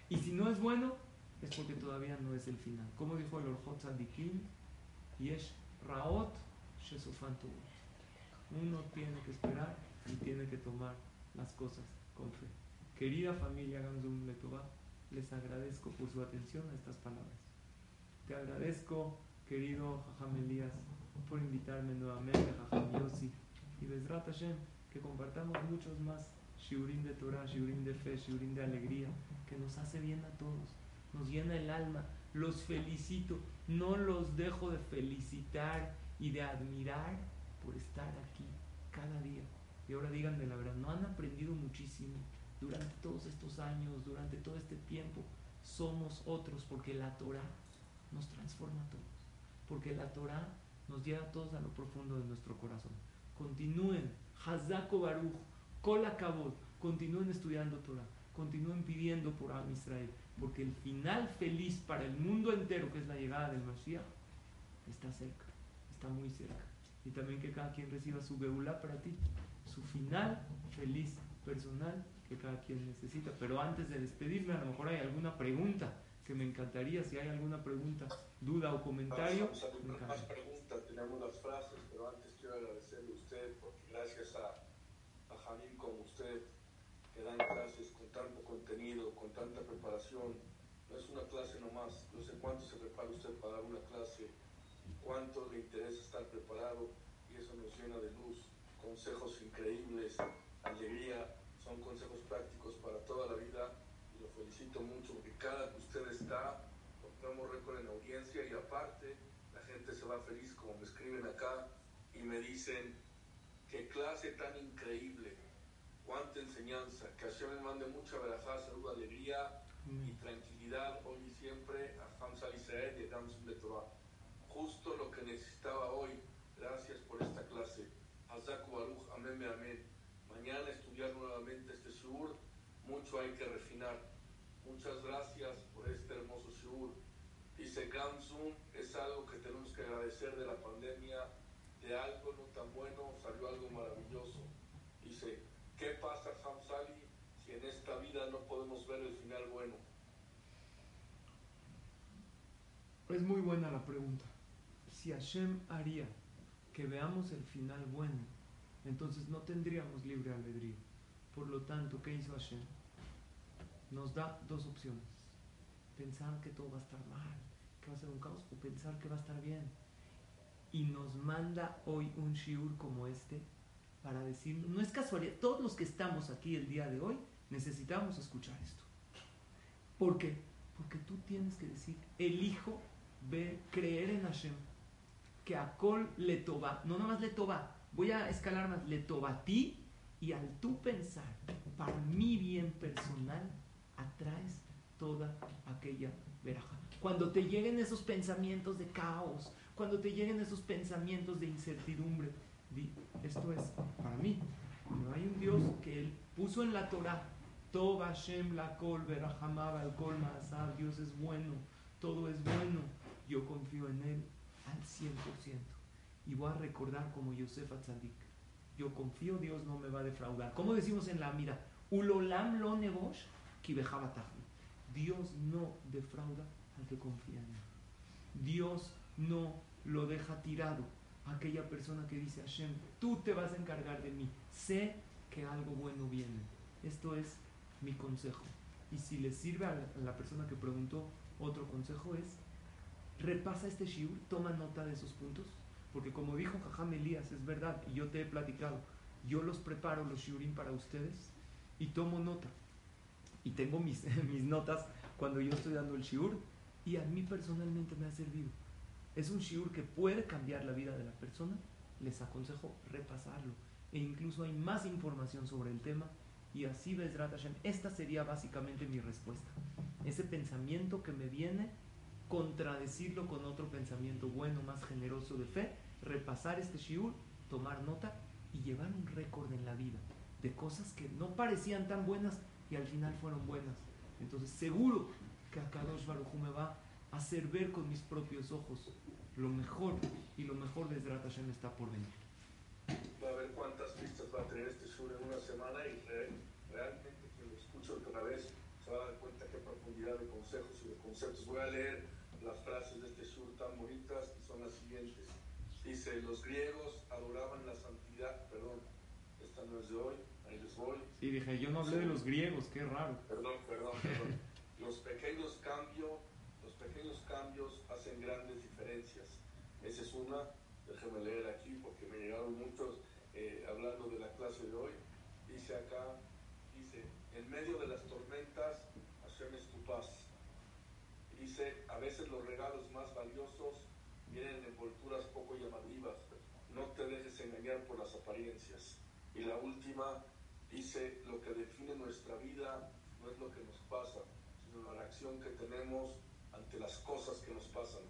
[SPEAKER 1] Y si no es bueno, es porque todavía no es el final. Como dijo el Orjot y es Raot Shesofantu. Uno tiene que esperar y tiene que tomar las cosas con fe. Querida familia Ganzum Letová, les agradezco por su atención a estas palabras. Te agradezco, querido Jajam Elías, por invitarme nuevamente, Jajam Yossi, y Bezrat Hashem, que compartamos muchos más shiurim de Torah, shiurim de fe, shiurim de alegría, que nos hace bien a todos, nos llena el alma. Los felicito, no los dejo de felicitar y de admirar por estar aquí cada día. Y ahora díganme la verdad, ¿no han aprendido muchísimo durante todos estos años, durante todo este tiempo? Somos otros porque la Torah nos transforma a todos, porque la Torah nos lleva a todos a lo profundo de nuestro corazón. Continúen, Hazako Baruch, Kola Kabod, continúen estudiando Torah, continúen pidiendo por Am Israel, porque el final feliz para el mundo entero, que es la llegada del Mashiach, está cerca, está muy cerca. Y también que cada quien reciba su Beulah para ti, su final feliz personal que cada quien necesita. Pero antes de despedirme, a lo mejor hay alguna pregunta que me encantaría, si hay alguna pregunta, duda o comentario.
[SPEAKER 2] más preguntas, tenemos las frases, pero antes quiero agradecerle a usted porque gracias a, a como usted, que dan clases con tanto contenido, con tanta preparación, no es una clase nomás, no sé cuánto se prepara usted para dar una clase, cuánto le interesa estar preparado y eso nos llena de luz, consejos increíbles, alegría, son consejos prácticos para toda la vida felicito mucho porque cada que usted está, rompemos récord en audiencia y aparte la gente se va feliz como me escriben acá y me dicen qué clase tan increíble, cuánta enseñanza, que Hashem me mande mucha verajá, salud, alegría y tranquilidad hoy y siempre a Hamza Israel y a Torah. Justo lo que necesitaba hoy, gracias por esta clase. Hazaku Baruch, amén, amén. Mañana estudiar nuevamente este sur, hay que refinar. Muchas gracias por este hermoso show. Dice Gamsun, es algo que tenemos que agradecer de la pandemia, de algo no tan bueno salió algo maravilloso. Dice, ¿qué pasa Hamsali si en esta vida no podemos ver el final bueno?
[SPEAKER 1] Es muy buena la pregunta. Si Hashem haría que veamos el final bueno, entonces no tendríamos libre albedrío. Por lo tanto, ¿qué hizo Hashem? Nos da dos opciones. Pensar que todo va a estar mal, que va a ser un caos, o pensar que va a estar bien. Y nos manda hoy un shiur como este para decir, no es casualidad, todos los que estamos aquí el día de hoy necesitamos escuchar esto. ¿Por qué? Porque tú tienes que decir, elijo ver, creer en Hashem, que a Kol le toba, no nada más le toba, voy a escalar más, le toba a ti y al tú pensar para mi bien personal, atraes toda aquella veraja. Cuando te lleguen esos pensamientos de caos, cuando te lleguen esos pensamientos de incertidumbre, di, esto es para mí. No hay un Dios que Él puso en la Torah, Toba Shem la Kol Berajamaba el Kol Dios es bueno, todo es bueno, yo confío en Él al 100%. y voy a recordar como Yosef Atzadik. Yo confío, Dios no me va a defraudar. Como decimos en la mira, Ulolam lo negosh, Dios no defrauda al que confía en él. Dios no lo deja tirado aquella persona que dice Hashem, tú te vas a encargar de mí, sé que algo bueno viene. Esto es mi consejo. Y si le sirve a la, persona que preguntó, otro consejo es, repasa este shiur, toma nota de esos puntos, porque como dijo Jajam Elías, es verdad, y yo te he platicado, yo los preparo los shiurim para ustedes y tomo nota. Y tengo mis, (laughs) mis notas cuando yo estoy dando el shiur y a mí personalmente me ha servido es un shiur que puede cambiar la vida de la persona, les aconsejo repasarlo. E incluso hay más información sobre el tema y así ves Hashem. Esta sería básicamente mi respuesta. Ese pensamiento que me viene, contradecirlo con otro pensamiento bueno, más generoso de fe, repasar este shiur, tomar nota y llevar un récord en la vida de cosas que no parecían tan buenas y al final fueron buenas. Entonces seguro que a Kadosh Baruj me va hacer ver con mis propios ojos lo mejor y lo mejor de Zrat Hashem está por venir.
[SPEAKER 2] Va a ver cuántas pistas va a tener este sur en una semana y realmente quien lo escucho otra vez se va a dar cuenta qué profundidad de consejos y de conceptos. Voy a leer las frases de este sur tan bonitas y son las siguientes. Dice, los griegos adoraban la santidad, perdón, esta no es de hoy, ahí les voy.
[SPEAKER 1] Sí, dije, yo no hablé de los griegos, qué raro.
[SPEAKER 2] Perdón, perdón, perdón. (laughs) los pequeños cambios pequeños cambios hacen grandes diferencias. Esa es una, déjenme leer aquí porque me llegaron muchos eh, hablando de la clase de hoy. Dice acá, dice, en medio de las tormentas, Hashem es tu paz. Dice, a veces los regalos más valiosos vienen en envolturas poco llamativas. No te dejes engañar por las apariencias. Y la última dice, lo que define nuestra vida no es lo que nos pasa, sino la acción que tenemos ante las cosas que nos pasan.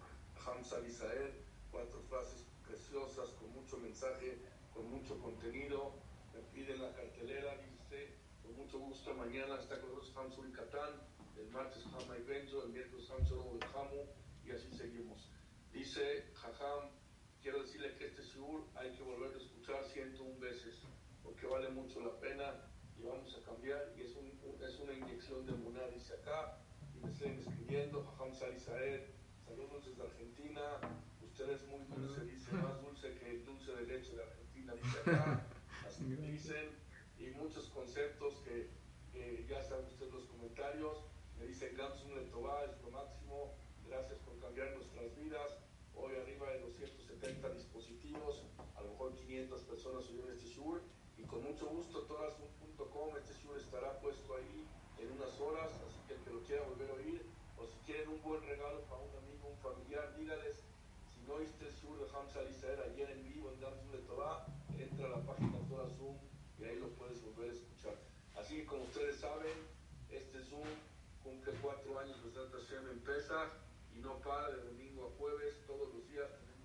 [SPEAKER 2] Hamza Israel, cuatro frases preciosas, con mucho mensaje, con mucho contenido. Me piden la cartelera, dice, con mucho gusto mañana está con nosotros Hamza y Catán, el martes Hama y Benzo, el miércoles Hamza y Hamu, y así seguimos. Dice Jajam, quiero decirle que este sur hay que volver a escuchar 101 veces, porque vale mucho la pena y vamos a cambiar, y es, un, es una inyección de munar, dice acá, me estén escribiendo, Jajam Sarisaed, saludos desde Argentina, usted es muy dulce, dice, más dulce que el dulce de leche de Argentina, dice acá, (laughs) así me dicen, y muchos conceptos que, ya saben ustedes los comentarios, me dicen Gamsun Letová es lo máximo, gracias por cambiar nuestras vidas, hoy arriba de 270 dispositivos, a lo mejor 500 personas oyeron este show, y con mucho gusto todas.com, este show estará puesto ahí en unas horas, así que el que lo quiera volver a oír, o si quieren un buen regalo para un amigo, un familiar, dígales, si no oíste el sur de Hamza Israel ayer en vivo en Damsum de Torah, entra a la página Torah y ahí lo puedes volver a escuchar. Así que como ustedes saben, este Zoom cumple cuatro años de Santa Shem en Pesach y no para de domingo a jueves, todos los días tenemos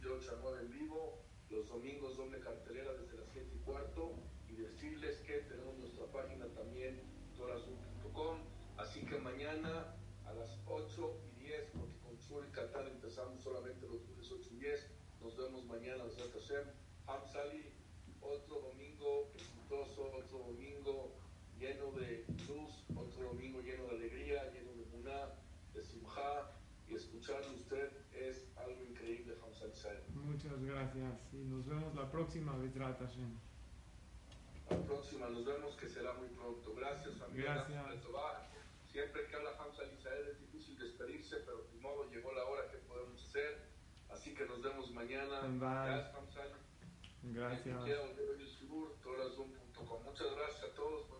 [SPEAKER 2] de 8 a 9 en vivo, los domingos doble cartelera desde las 7 y cuarto y decirles que tenemos nuestra página también Así que mañana a las 8 y 10, porque con Sur y Qatar empezamos solamente los lunes 8 y 10. Nos vemos mañana, Hashem. Hamsali, otro domingo exitoso, otro domingo lleno de luz, otro domingo lleno de alegría, lleno de muná, de simja. Y escucharlo usted es algo increíble, Hamsali
[SPEAKER 1] Muchas gracias y nos vemos la próxima vez, Hashem
[SPEAKER 2] la próxima nos vemos que será muy pronto. Gracias, amiga.
[SPEAKER 1] Gracias.
[SPEAKER 2] Siempre que habla Hamza Israel es difícil despedirse, pero de modo llegó la hora que podemos hacer. Así que nos vemos mañana.
[SPEAKER 1] Gracias, Gracias. Muchas gracias a todos.